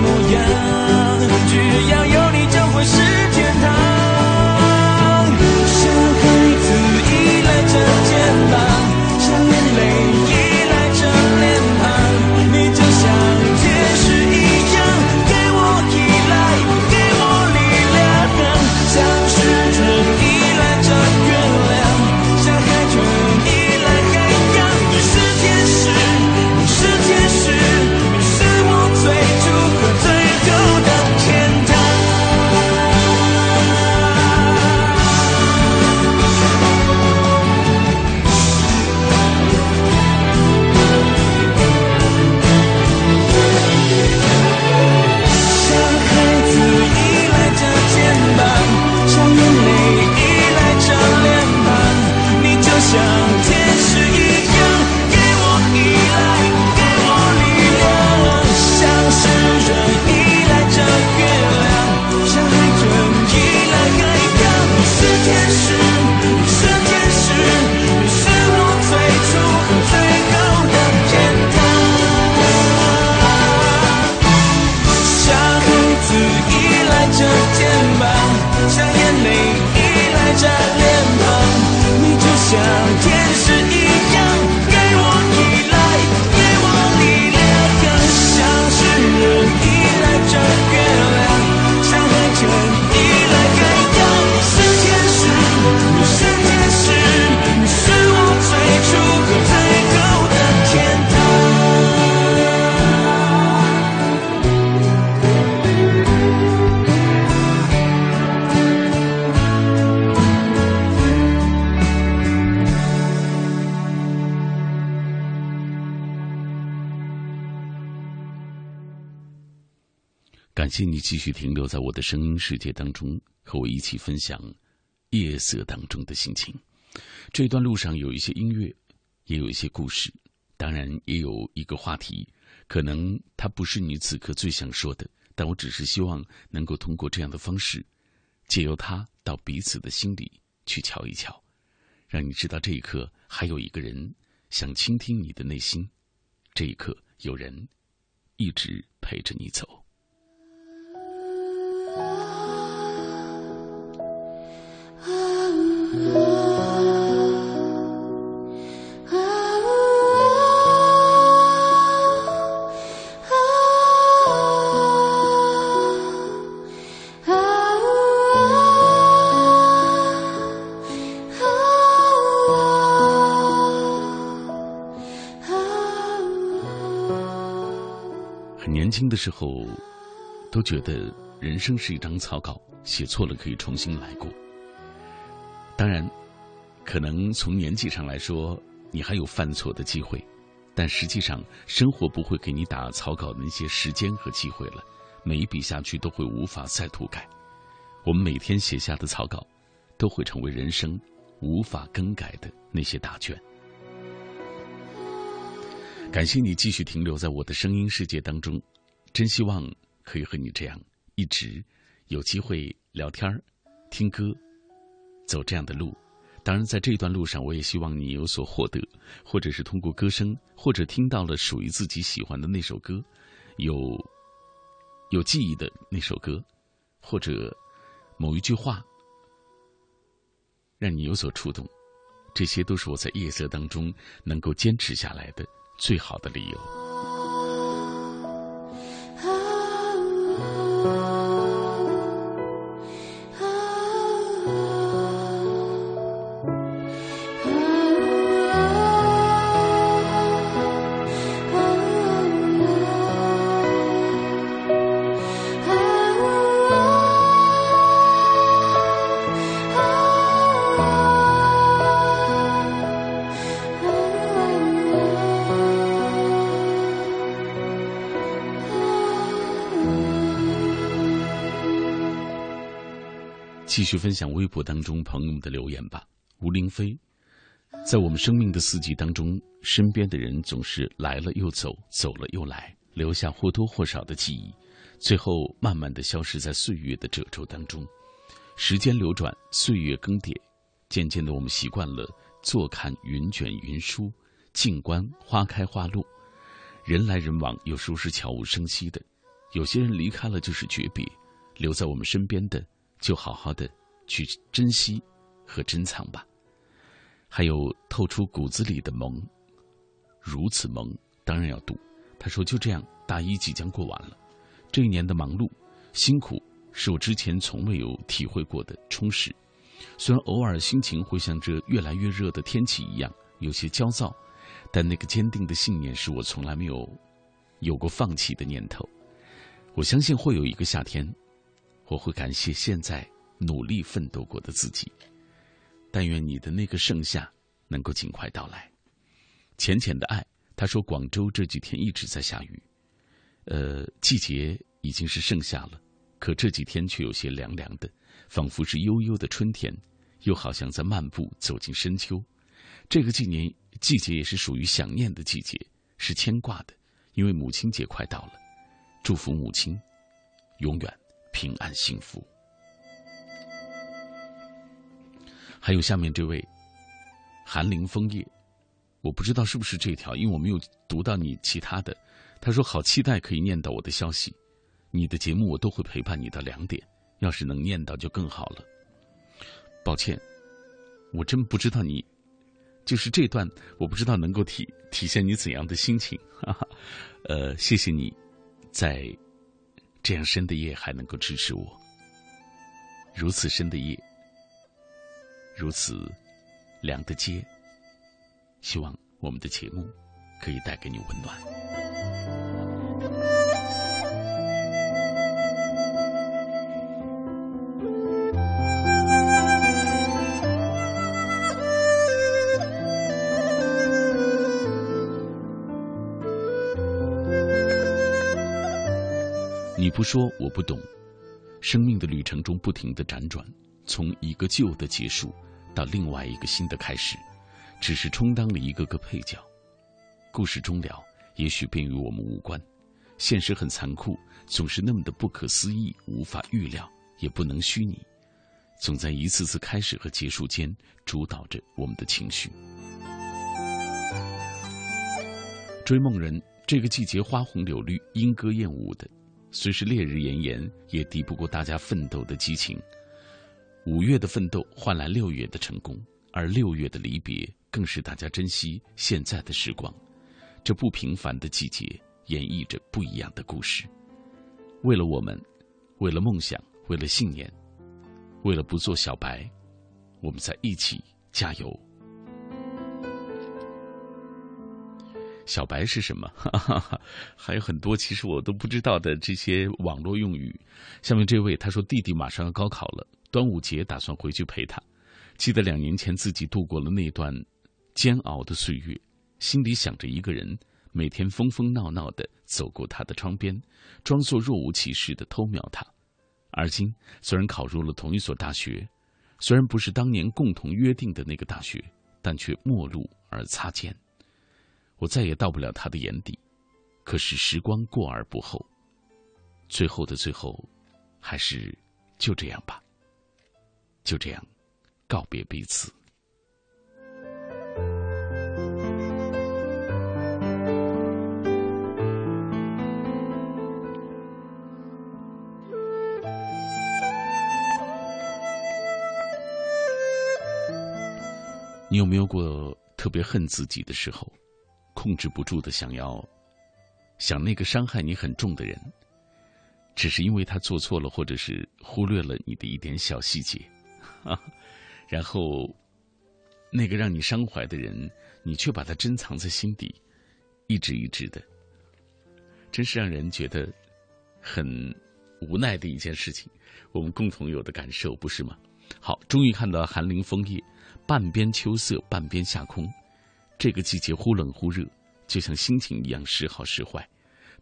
感谢你继续停留在我的声音世界当中，和我一起分享夜色当中的心情。这段路上有一些音乐，也有一些故事，当然也有一个话题，可能它不是你此刻最想说的，但我只是希望能够通过这样的方式，借由它到彼此的心里去瞧一瞧，让你知道这一刻还有一个人想倾听你的内心，这一刻有人一直陪着你走。很年轻的时候，都觉得人生是一张草稿，写错了可以重新来过。当然，可能从年纪上来说，你还有犯错的机会，但实际上，生活不会给你打草稿的那些时间和机会了。每一笔下去都会无法再涂改。我们每天写下的草稿，都会成为人生无法更改的那些答卷。感谢你继续停留在我的声音世界当中，真希望可以和你这样一直有机会聊天听歌。走这样的路，当然，在这段路上，我也希望你有所获得，或者是通过歌声，或者听到了属于自己喜欢的那首歌，有有记忆的那首歌，或者某一句话，让你有所触动，这些都是我在夜色当中能够坚持下来的最好的理由。继续分享微博当中朋友们的留言吧。吴林飞，在我们生命的四季当中，身边的人总是来了又走，走了又来，留下或多或少的记忆，最后慢慢的消失在岁月的褶皱当中。时间流转，岁月更迭，渐渐的我们习惯了坐看云卷云舒，静观花开花落。人来人往，有时候是悄无声息的。有些人离开了就是诀别，留在我们身边的。就好好的去珍惜和珍藏吧。还有透出骨子里的萌，如此萌，当然要读。他说：“就这样，大一即将过完了，这一年的忙碌、辛苦，是我之前从未有体会过的充实。虽然偶尔心情会像这越来越热的天气一样有些焦躁，但那个坚定的信念是我从来没有有过放弃的念头。我相信会有一个夏天。”我会感谢现在努力奋斗过的自己，但愿你的那个盛夏能够尽快到来。浅浅的爱，他说广州这几天一直在下雨，呃，季节已经是盛夏了，可这几天却有些凉凉的，仿佛是悠悠的春天，又好像在漫步走进深秋。这个季年季节也是属于想念的季节，是牵挂的，因为母亲节快到了，祝福母亲永远。平安幸福。还有下面这位寒林枫叶，我不知道是不是这条，因为我没有读到你其他的。他说：“好期待可以念到我的消息，你的节目我都会陪伴你到两点，要是能念到就更好了。”抱歉，我真不知道你，就是这段，我不知道能够体体现你怎样的心情。哈哈，呃，谢谢你，在。这样深的夜还能够支持我，如此深的夜，如此凉的街，希望我们的节目可以带给你温暖。不说我不懂，生命的旅程中不停的辗转，从一个旧的结束到另外一个新的开始，只是充当了一个个配角。故事终了，也许便与我们无关。现实很残酷，总是那么的不可思议，无法预料，也不能虚拟，总在一次次开始和结束间主导着我们的情绪。追梦人，这个季节花红柳绿，莺歌燕舞的，虽是烈日炎炎，也敌不过大家奋斗的激情。五月的奋斗换来六月的成功，而六月的离别更是大家珍惜现在的时光。这不平凡的季节。演绎着不一样的故事。为了我们，为了梦想，为了信念，为了不做小白，我们在一起加油。小白是什么？哈哈哈还有很多其实我都不知道的这些网络用语。下面这位他说：“弟弟马上要高考了，端午节打算回去陪他。记得两年前自己度过了那段煎熬的岁月，心里想着一个人。”每天疯疯闹闹的走过他的窗边，装作若无其事的偷瞄他。而今虽然考入了同一所大学，虽然不是当年共同约定的那个大学，但却陌路而擦肩。我再也到不了他的眼底。可是时光过而不候，最后的最后，还是就这样吧。就这样，告别彼此。你有没有过特别恨自己的时候，控制不住的想要想那个伤害你很重的人，只是因为他做错了，或者是忽略了你的一点小细节，然后那个让你伤怀的人，你却把他珍藏在心底，一直一直的，真是让人觉得很无奈的一件事情。我们共同有的感受，不是吗？好，终于看到寒林枫叶。半边秋色，半边夏空。这个季节忽冷忽热，就像心情一样时好时坏。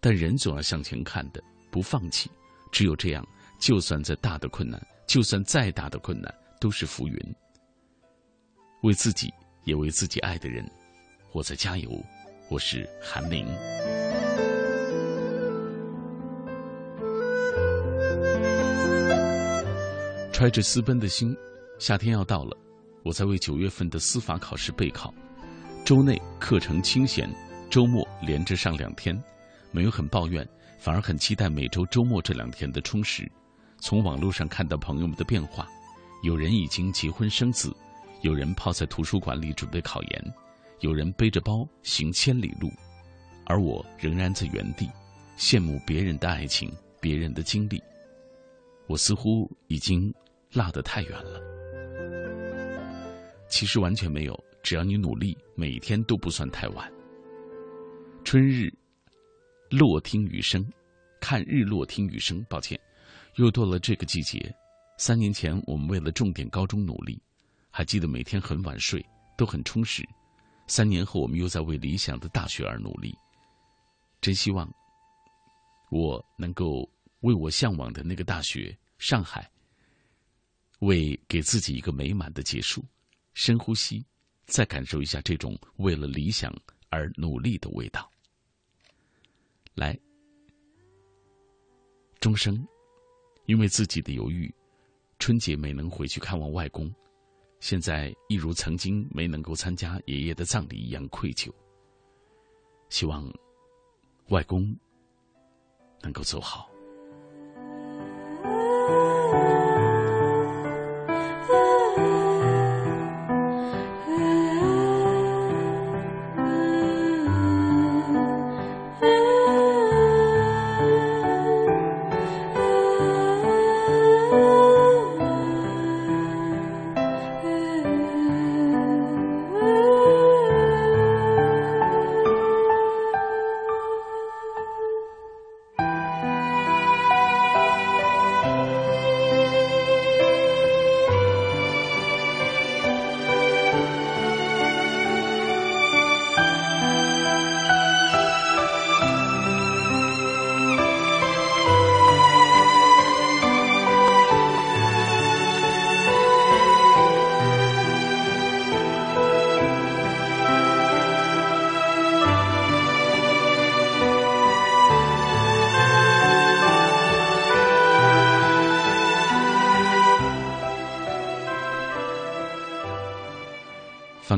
但人总要向前看的，不放弃。只有这样，就算再大的困难，就算再大的困难，都是浮云。为自己，也为自己爱的人，我在加油。我是韩林。揣着私奔的心，夏天要到了。我在为九月份的司法考试备考，周内课程清闲，周末连着上两天，没有很抱怨，反而很期待每周周末这两天的充实。从网络上看到朋友们的变化，有人已经结婚生子，有人泡在图书馆里准备考研，有人背着包行千里路，而我仍然在原地，羡慕别人的爱情，别人的经历。我似乎已经落得太远了。其实完全没有，只要你努力，每天都不算太晚。春日落听雨声，看日落听雨声。抱歉，又到了这个季节。三年前我们为了重点高中努力，还记得每天很晚睡，都很充实。三年后我们又在为理想的大学而努力。真希望我能够为我向往的那个大学——上海，为给自己一个美满的结束。深呼吸，再感受一下这种为了理想而努力的味道。来，钟声，因为自己的犹豫，春节没能回去看望外公，现在一如曾经没能够参加爷爷的葬礼一样愧疚。希望外公能够走好。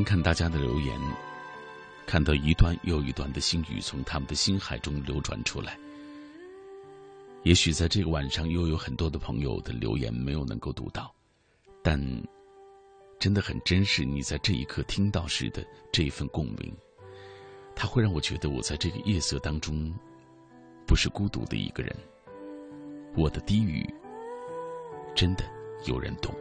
看大家的留言，看到一段又一段的心语从他们的心海中流转出来。也许在这个晚上，又有很多的朋友的留言没有能够读到，但真的很珍视你在这一刻听到时的这一份共鸣。它会让我觉得，我在这个夜色当中不是孤独的一个人。我的低语，真的有人懂。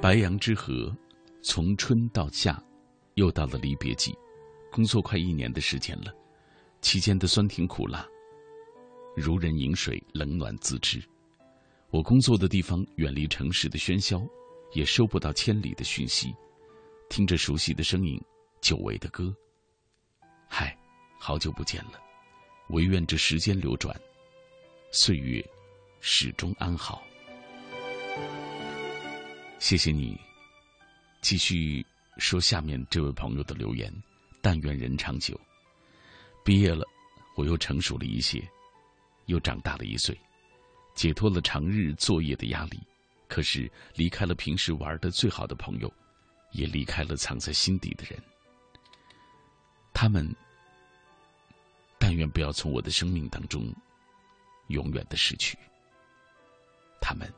白杨之河，从春到夏，又到了离别季。工作快一年的时间了，期间的酸甜苦辣，如人饮水，冷暖自知。我工作的地方远离城市的喧嚣，也收不到千里的讯息。听着熟悉的声音，久违的歌。嗨，好久不见了，唯愿这时间流转，岁月始终安好。谢谢你，继续说下面这位朋友的留言。但愿人长久。毕业了，我又成熟了一些，又长大了一岁，解脱了长日作业的压力。可是离开了平时玩的最好的朋友，也离开了藏在心底的人。他们，但愿不要从我的生命当中永远的失去。他们。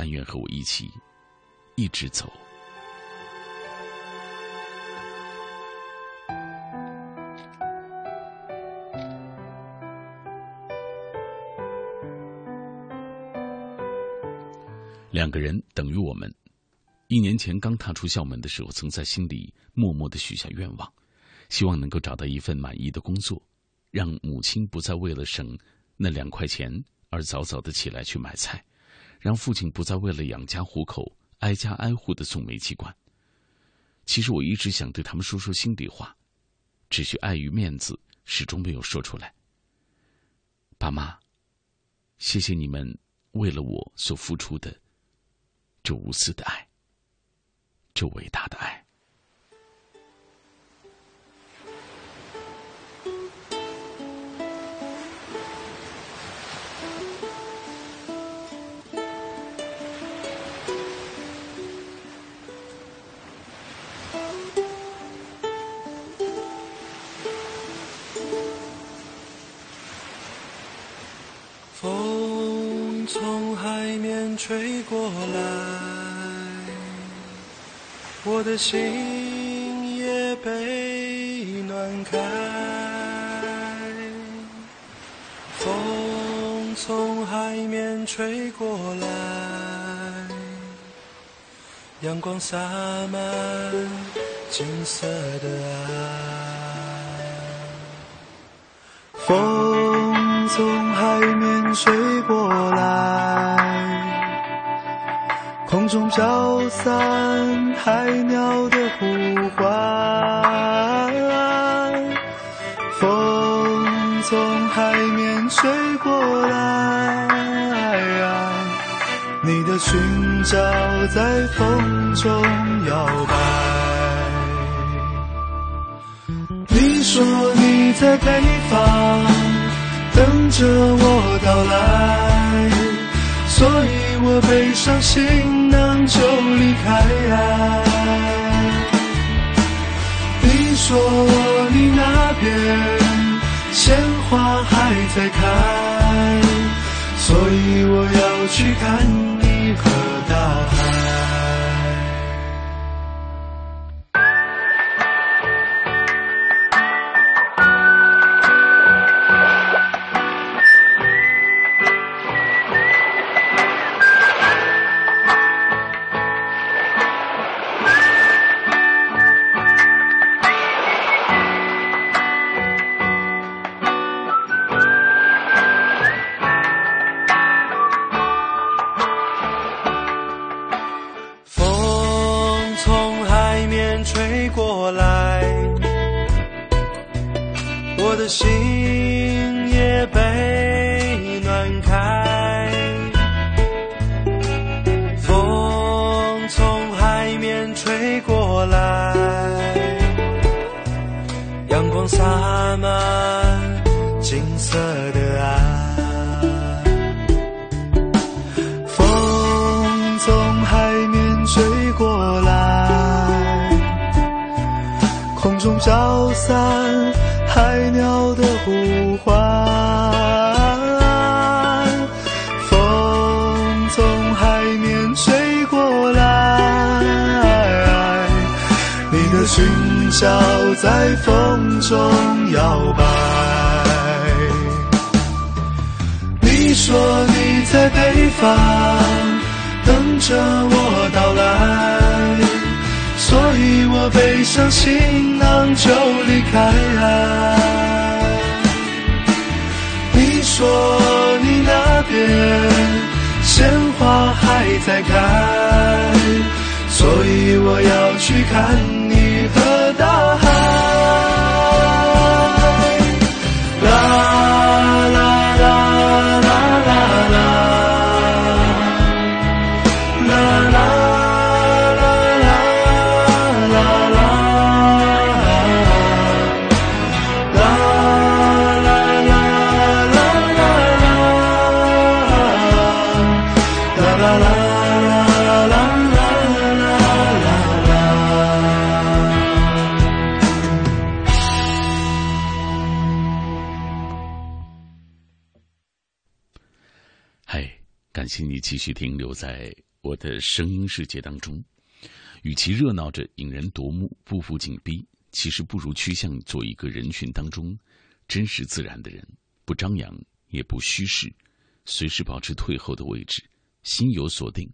但愿和我一起，一直走。两个人等于我们。一年前刚踏出校门的时候，曾在心里默默的许下愿望，希望能够找到一份满意的工作，让母亲不再为了省那两块钱而早早的起来去买菜。让父亲不再为了养家糊口挨家挨户的送煤气罐。其实我一直想对他们说说心里话，只是碍于面子，始终没有说出来。爸妈，谢谢你们为了我所付出的这无私的爱，这伟大的爱。吹过来，我的心也被暖开。风从海面吹过来，阳光洒满金色的爱。风从海面吹过来。空中飘散海鸟的呼唤，风从海面吹过来，你的裙角在风中摇摆。你说你在北方等着我到来，所以我背上行。就离开。你说你那边鲜花还在开，所以我要去看你和大海。在我的声音世界当中。与其热闹着引人夺目、步步紧逼，其实不如趋向做一个人群当中真实自然的人，不张扬也不虚饰，随时保持退后的位置，心有所定，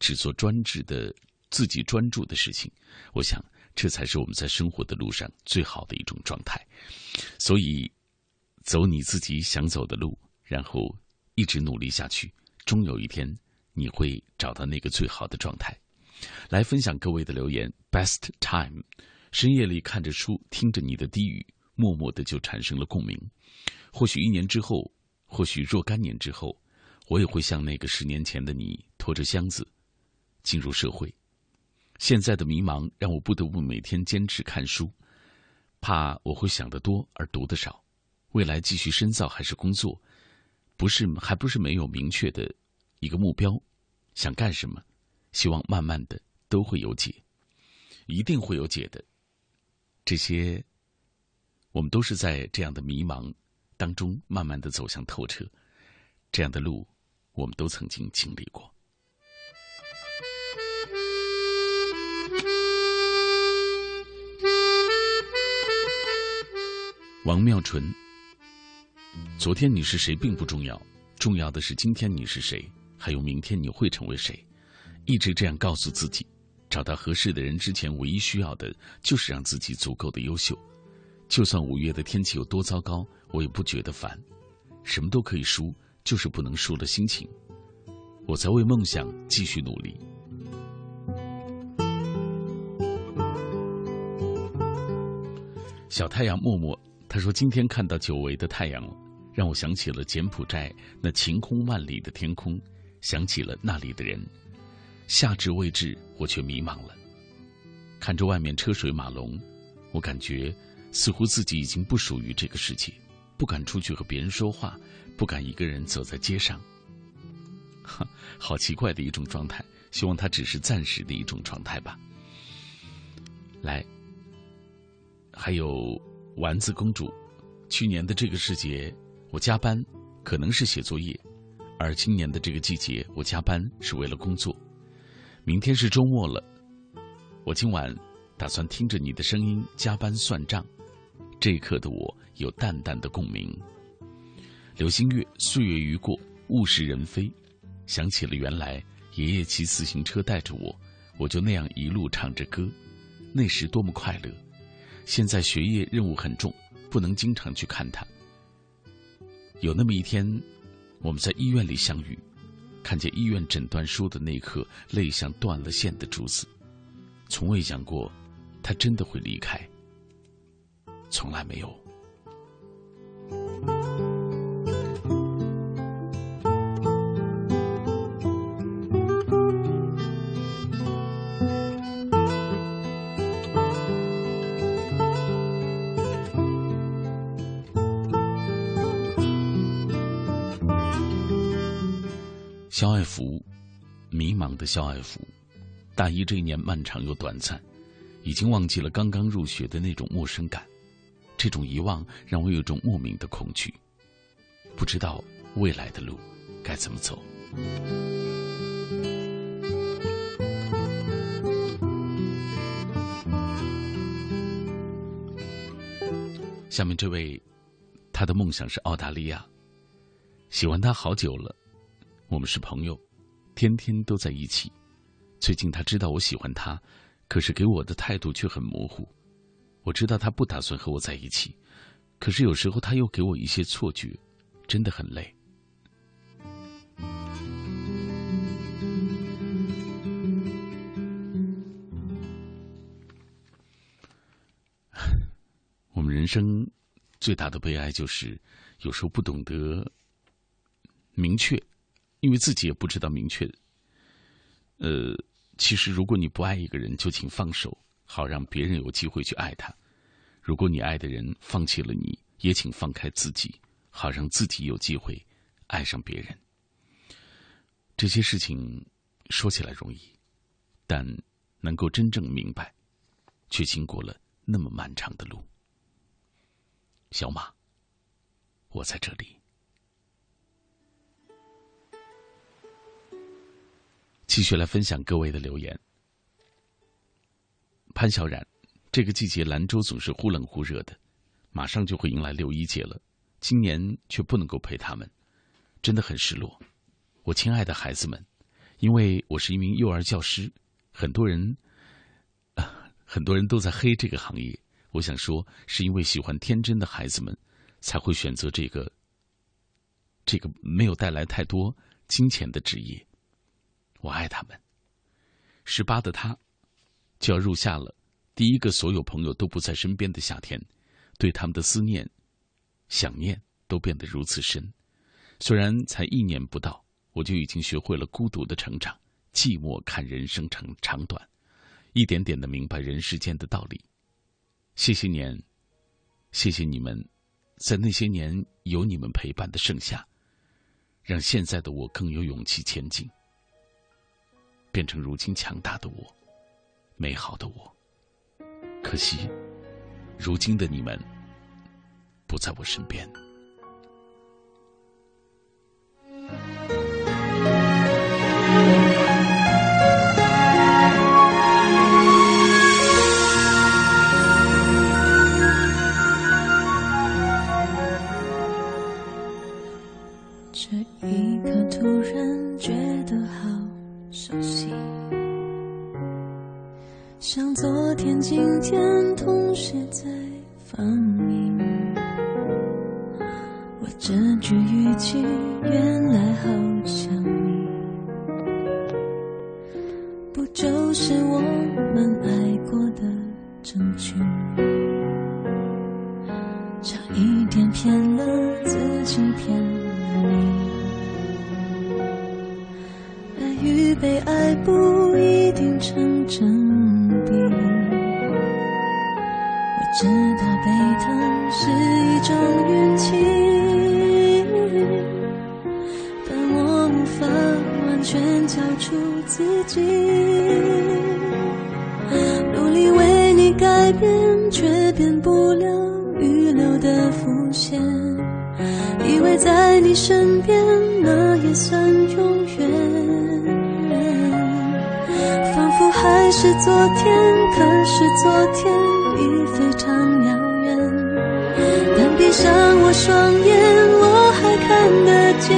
只做专制的自己专注的事情。我想，这才是我们在生活的路上最好的一种状态。所以，走你自己想走的路，然后一直努力下去。终有一天，你会找到那个最好的状态。来分享各位的留言。Best time，深夜里看着书，听着你的低语，默默的就产生了共鸣。或许一年之后，或许若干年之后，我也会像那个十年前的你，拖着箱子进入社会。现在的迷茫让我不得不每天坚持看书，怕我会想得多而读得少。未来继续深造还是工作？不是，还不是没有明确的一个目标，想干什么？希望慢慢的都会有解，一定会有解的。这些，我们都是在这样的迷茫当中，慢慢的走向透彻。这样的路，我们都曾经经历过。王妙纯。昨天你是谁并不重要，重要的是今天你是谁，还有明天你会成为谁。一直这样告诉自己，找到合适的人之前，唯一需要的就是让自己足够的优秀。就算五月的天气有多糟糕，我也不觉得烦。什么都可以输，就是不能输了心情。我在为梦想继续努力。小太阳默默。他说：“今天看到久违的太阳，让我想起了柬埔寨那晴空万里的天空，想起了那里的人。夏至未至，我却迷茫了。看着外面车水马龙，我感觉似乎自己已经不属于这个世界，不敢出去和别人说话，不敢一个人走在街上。哈，好奇怪的一种状态。希望它只是暂时的一种状态吧。来，还有。”丸子公主，去年的这个时节，我加班可能是写作业；而今年的这个季节，我加班是为了工作。明天是周末了，我今晚打算听着你的声音加班算账。这一刻的我有淡淡的共鸣。流星月，岁月余过，物是人非，想起了原来爷爷骑自行车带着我，我就那样一路唱着歌，那时多么快乐。现在学业任务很重，不能经常去看他。有那么一天，我们在医院里相遇，看见医院诊断书的那颗泪像断了线的珠子。从未想过，他真的会离开。从来没有。福，迷茫的肖爱福，大一这一年漫长又短暂，已经忘记了刚刚入学的那种陌生感。这种遗忘让我有种莫名的恐惧，不知道未来的路该怎么走。下面这位，他的梦想是澳大利亚，喜欢他好久了，我们是朋友，天天都在一起。最近他知道我喜欢他，可是给我的态度却很模糊。我知道他不打算和我在一起，可是有时候他又给我一些错觉，真的很累。我们人生最大的悲哀就是有时候不懂得明确，因为自己也不知道明确。呃，其实如果你不爱一个人，就请放手，好让别人有机会去爱他；如果你爱的人放弃了你，也请放开自己，好让自己有机会爱上别人。这些事情说起来容易，但能够真正明白，却经过了那么漫长的路。小马，我在这里。继续来分享各位的留言。潘小冉，这个季节兰州总是忽冷忽热的，马上就会迎来六一节了，今年却不能够陪他们，真的很失落。我亲爱的孩子们，因为我是一名幼儿教师，很多人，很多人都在黑这个行业。我想说，是因为喜欢天真的孩子们，才会选择这个这个没有带来太多金钱的职业。我爱他们。十八的他就要入夏了，第一个所有朋友都不在身边的夏天，对他们的思念、想念都变得如此深。虽然才一年不到，我就已经学会了孤独的成长，寂寞看人生长长短，一点点的明白人世间的道理。谢谢年，谢谢你们，在那些年有你们陪伴的盛夏，让现在的我更有勇气前进，变成如今强大的我，美好的我。可惜，如今的你们不在我身边。像昨天、今天同时在放映。我这句语气原来好像你，不就是我们爱过的证据？差一点骗了自己，骗了你。爱与被爱不一定成正比。你，我知道被疼是一种运气，但我无法完全交出自己。努力为你改变，却变不了预留的伏线。以为在你身边，那也算永远。还是昨天可是昨天已非常遥远但闭上我双眼我还看得见。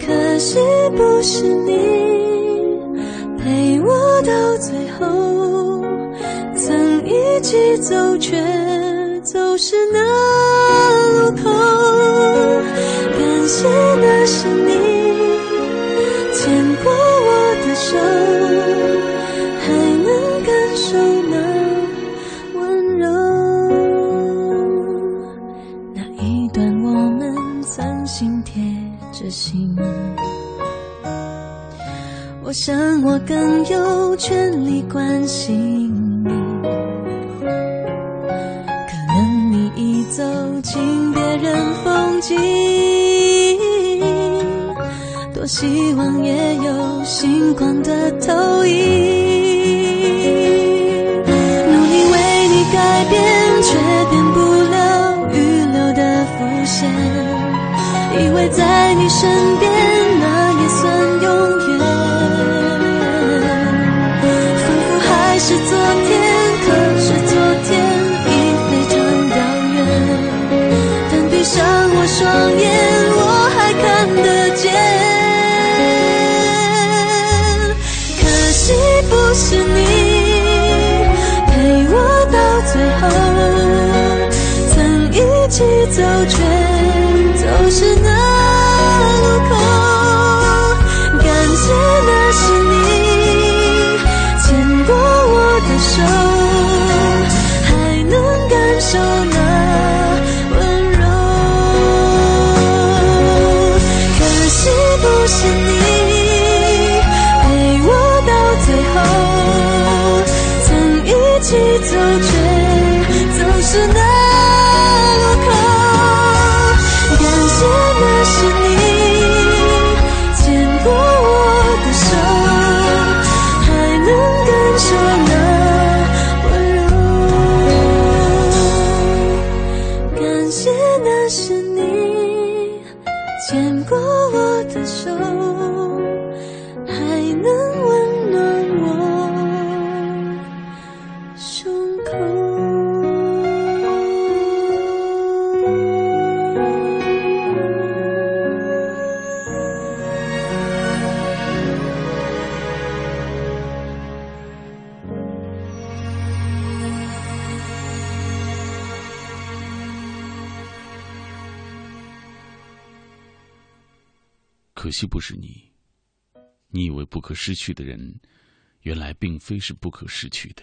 可惜不是你陪我到最后曾一起走却走失那路口。感谢那是你心贴着心我想我更有权利关心你。可能你已走进别人风景多希望也有星光的投影。在你身边，可失去的人，原来并非是不可失去的。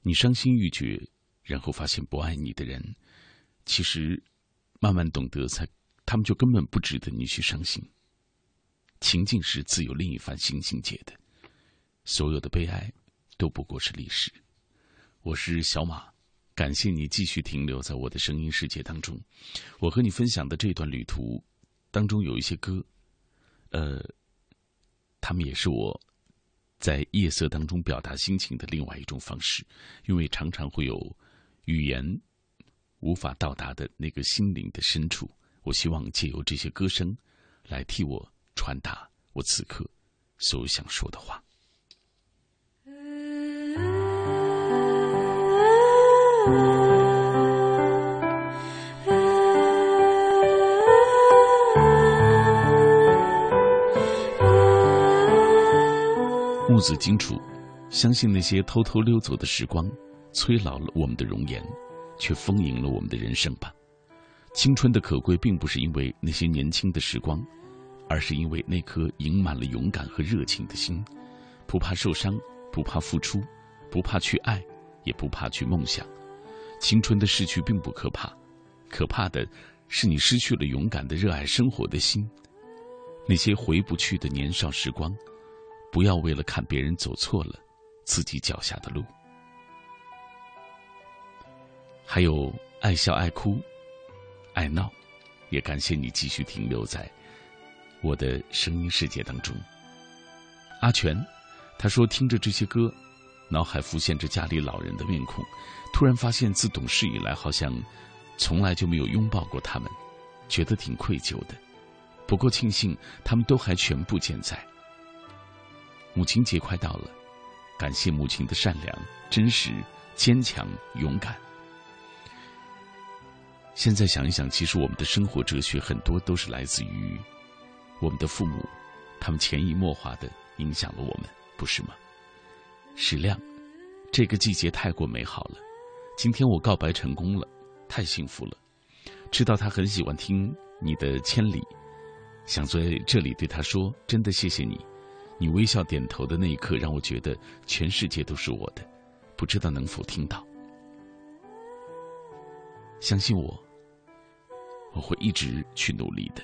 你伤心欲绝，然后发现不爱你的人，其实慢慢懂得才，他们就根本不值得你去伤心。情境是自有另一番新境界的，所有的悲哀都不过是历史。我是小马，感谢你继续停留在我的声音世界当中。我和你分享的这段旅途当中有一些歌，呃，他们也是我在夜色当中表达心情的另外一种方式，因为常常会有语言无法到达的那个心灵的深处。我希望借由这些歌声来替我传达我此刻所有想说的话。木子清楚，相信那些偷偷溜走的时光，催老了我们的容颜，却丰盈了我们的人生吧。青春的可贵，并不是因为那些年轻的时光，而是因为那颗盈满了勇敢和热情的心，不怕受伤，不怕付出，不怕去爱，也不怕去梦想。青春的逝去并不可怕，可怕的是你失去了勇敢的热爱生活的心。那些回不去的年少时光。不要为了看别人走错了自己脚下的路。还有爱笑、爱哭、爱闹，也感谢你继续停留在我的声音世界当中。阿全，他说听着这些歌，脑海浮现着家里老人的面孔，突然发现自懂事以来，好像从来就没有拥抱过他们，觉得挺愧疚的。不过庆幸他们都还全部健在。母亲节快到了，感谢母亲的善良、真实、坚强、勇敢。现在想一想，其实我们的生活哲学很多都是来自于我们的父母，他们潜移默化的影响了我们，不是吗？史亮，这个季节太过美好了，今天我告白成功了，太幸福了。知道他很喜欢听你的《千里》，想在这里对他说，真的谢谢你。你微笑点头的那一刻，让我觉得全世界都是我的，不知道能否听到。相信我，我会一直去努力的。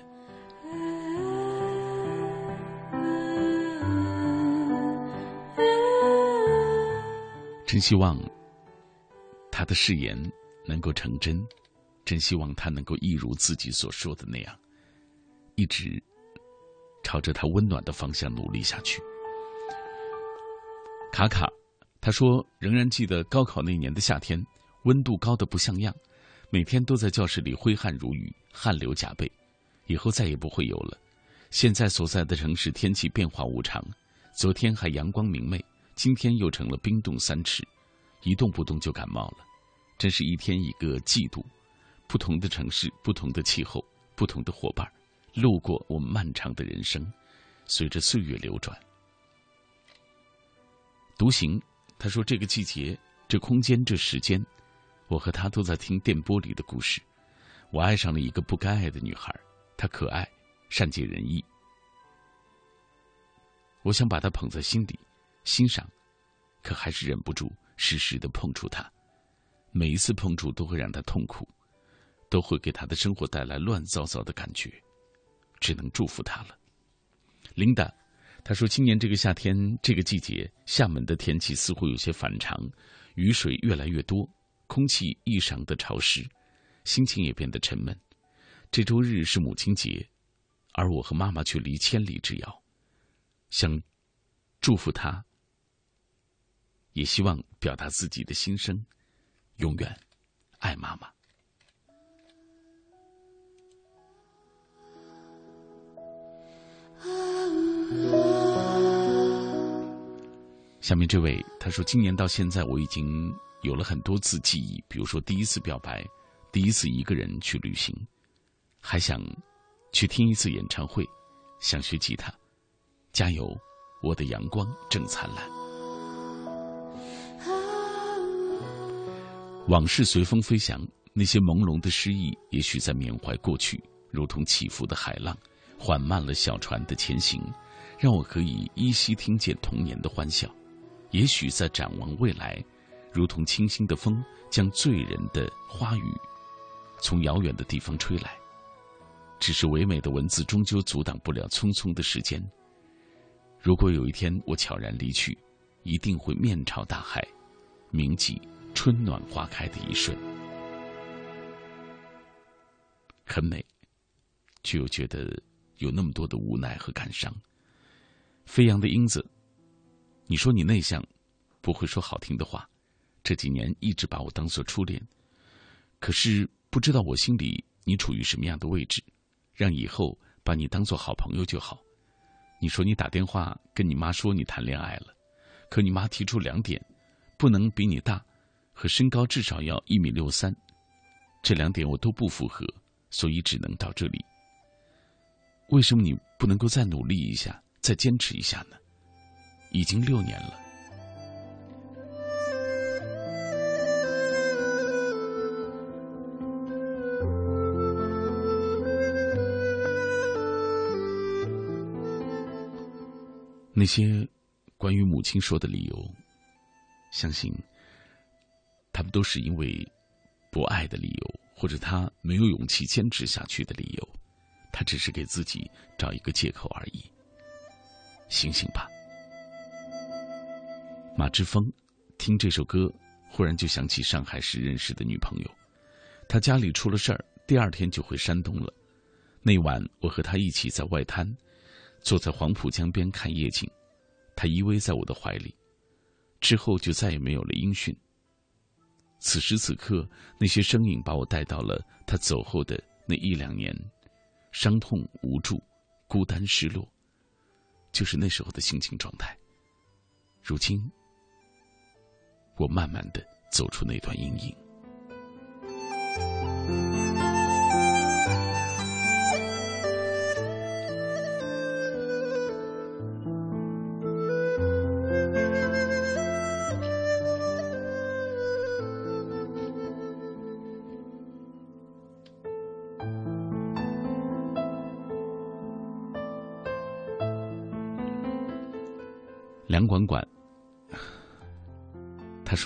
真希望他的誓言能够成真，真希望他能够一如自己所说的那样，一直朝着他温暖的方向努力下去。卡卡，他说仍然记得高考那年的夏天，温度高的不像样，每天都在教室里挥汗如雨，汗流浃背。以后再也不会有了。现在所在的城市天气变化无常，昨天还阳光明媚，今天又成了冰冻三尺，一动不动就感冒了，真是一天一个季度。不同的城市，不同的气候，不同的伙伴，路过我漫长的人生，随着岁月流转。独行，他说：“这个季节，这空间，这时间，我和他都在听电波里的故事。我爱上了一个不该爱的女孩，她可爱，善解人意。我想把她捧在心里，欣赏，可还是忍不住时时的碰触她。每一次碰触都会让她痛苦。”都会给她的生活带来乱糟糟的感觉，只能祝福他了。琳达，他说：“今年这个夏天，这个季节，厦门的天气似乎有些反常，雨水越来越多，空气异常的潮湿，心情也变得沉闷。这周日是母亲节，而我和妈妈却离千里之遥，想祝福她，也希望表达自己的心声，永远爱妈妈。”下面这位他说：“今年到现在，我已经有了很多次记忆，比如说第一次表白，第一次一个人去旅行，还想去听一次演唱会，想学吉他。加油，我的阳光正灿烂。往事随风飞翔，那些朦胧的诗意，也许在缅怀过去，如同起伏的海浪，缓慢了小船的前行，让我可以依稀听见童年的欢笑。”也许在展望未来，如同清新的风，将醉人的花语从遥远的地方吹来。只是唯美的文字终究阻挡不了匆匆的时间。如果有一天我悄然离去，一定会面朝大海，铭记春暖花开的一瞬。很美，却又觉得有那么多的无奈和感伤。飞扬的英子。你说你内向，不会说好听的话，这几年一直把我当做初恋，可是不知道我心里你处于什么样的位置，让以后把你当做好朋友就好。你说你打电话跟你妈说你谈恋爱了，可你妈提出两点，不能比你大，和身高至少要一米六三，这两点我都不符合，所以只能到这里。为什么你不能够再努力一下，再坚持一下呢？已经六年了。那些关于母亲说的理由，相信他们都是因为不爱的理由，或者他没有勇气坚持下去的理由。他只是给自己找一个借口而已。醒醒吧！马之峰，听这首歌，忽然就想起上海时认识的女朋友。她家里出了事儿，第二天就回山东了。那晚，我和他一起在外滩，坐在黄浦江边看夜景。他依偎在我的怀里，之后就再也没有了音讯。此时此刻，那些声音把我带到了他走后的那一两年，伤痛、无助、孤单、失落，就是那时候的心情状态。如今。我慢慢的走出那段阴影。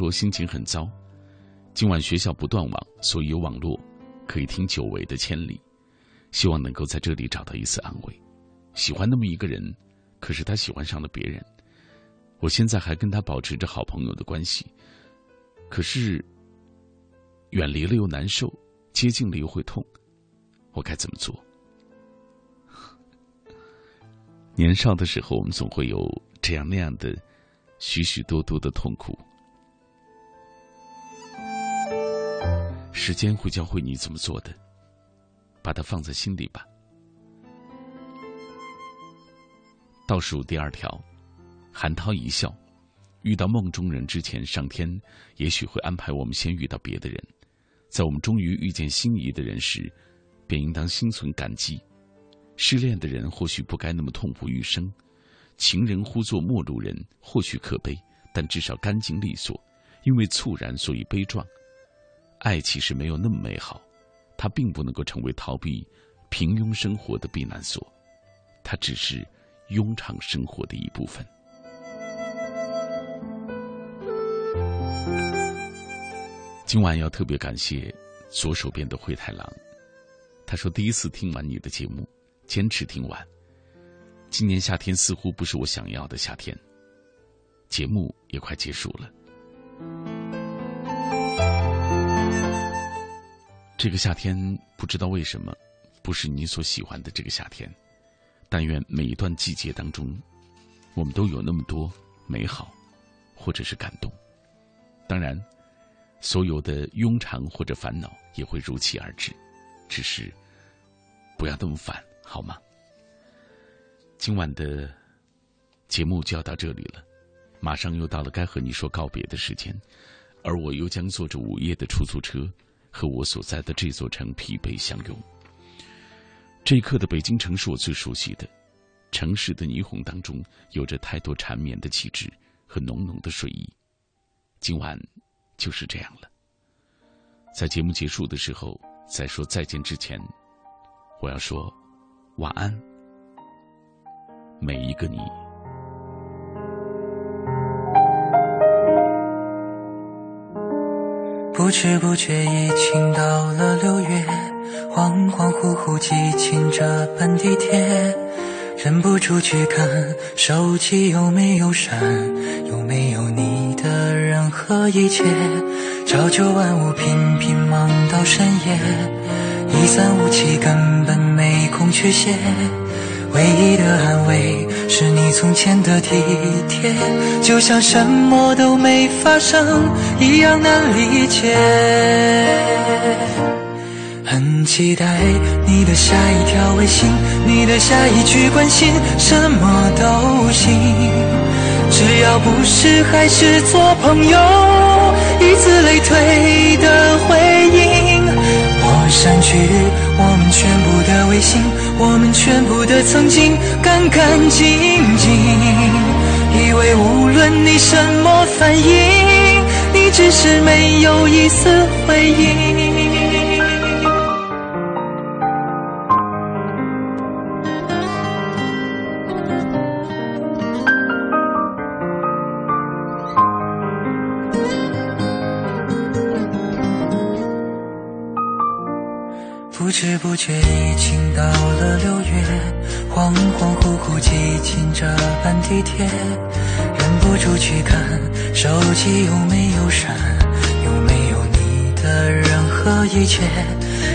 说心情很糟，今晚学校不断网，所以有网络可以听久违的千里，希望能够在这里找到一丝安慰。喜欢那么一个人，可是他喜欢上了别人。我现在还跟他保持着好朋友的关系，可是远离了又难受，接近了又会痛，我该怎么做？年少的时候，我们总会有这样那样的许许多多的痛苦。时间会教会你怎么做的，把它放在心里吧。倒数第二条，韩涛一笑。遇到梦中人之前，上天也许会安排我们先遇到别的人，在我们终于遇见心仪的人时，便应当心存感激。失恋的人或许不该那么痛不欲生，情人呼作陌路人或许可悲，但至少干净利索。因为猝然，所以悲壮。爱其实没有那么美好，它并不能够成为逃避平庸生活的避难所，它只是庸常生活的一部分。今晚要特别感谢左手边的灰太狼，他说第一次听完你的节目。坚持听完。今年夏天似乎不是我想要的夏天。节目也快结束了。这个夏天不知道为什么不是你所喜欢的这个夏天。但愿每一段季节当中，我们都有那么多美好，或者是感动。当然，所有的庸常或者烦恼也会如期而至。只是不要那么烦。好吗？今晚的节目就要到这里了，马上又到了该和你说告别的时间，而我又将坐着午夜的出租车，和我所在的这座城疲惫相拥。这一刻的北京城是我最熟悉的，城市的霓虹当中有着太多缠绵的气质和浓浓的睡意。今晚就是这样了，在节目结束的时候，在说再见之前，我要说。晚安，每一个你。不知不觉已经到了六月，恍恍惚惚记清这班地铁，忍不住去看手机有没有删，有没有你的任何一切。朝九晚五，频频忙到深夜。一三五七根本没空去写，唯一的安慰是你从前的体贴，就像什么都没发生一样难理解。很期待你的下一条微信，你的下一句关心，什么都行，只要不是还是做朋友，以此类推的回应。我删去我们全部的微信，我们全部的曾经，干干净净。以为无论你什么反应，你只是没有一丝回应。却已经到了六月，恍恍惚惚挤进这班地铁，忍不住去看手机有没有删，有没有你的任何一切。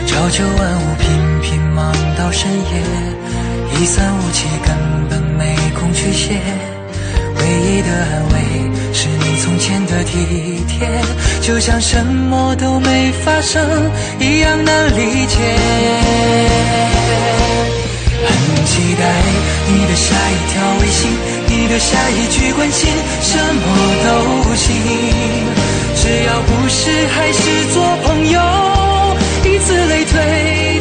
朝九晚五，频频忙到深夜，一三五七根本没空去写。唯一的安慰是你从前的体贴，就像什么都没发生一样难理解。很期待你的下一条微信，你的下一句关心，什么都行，只要不是还是做朋友，以此类推。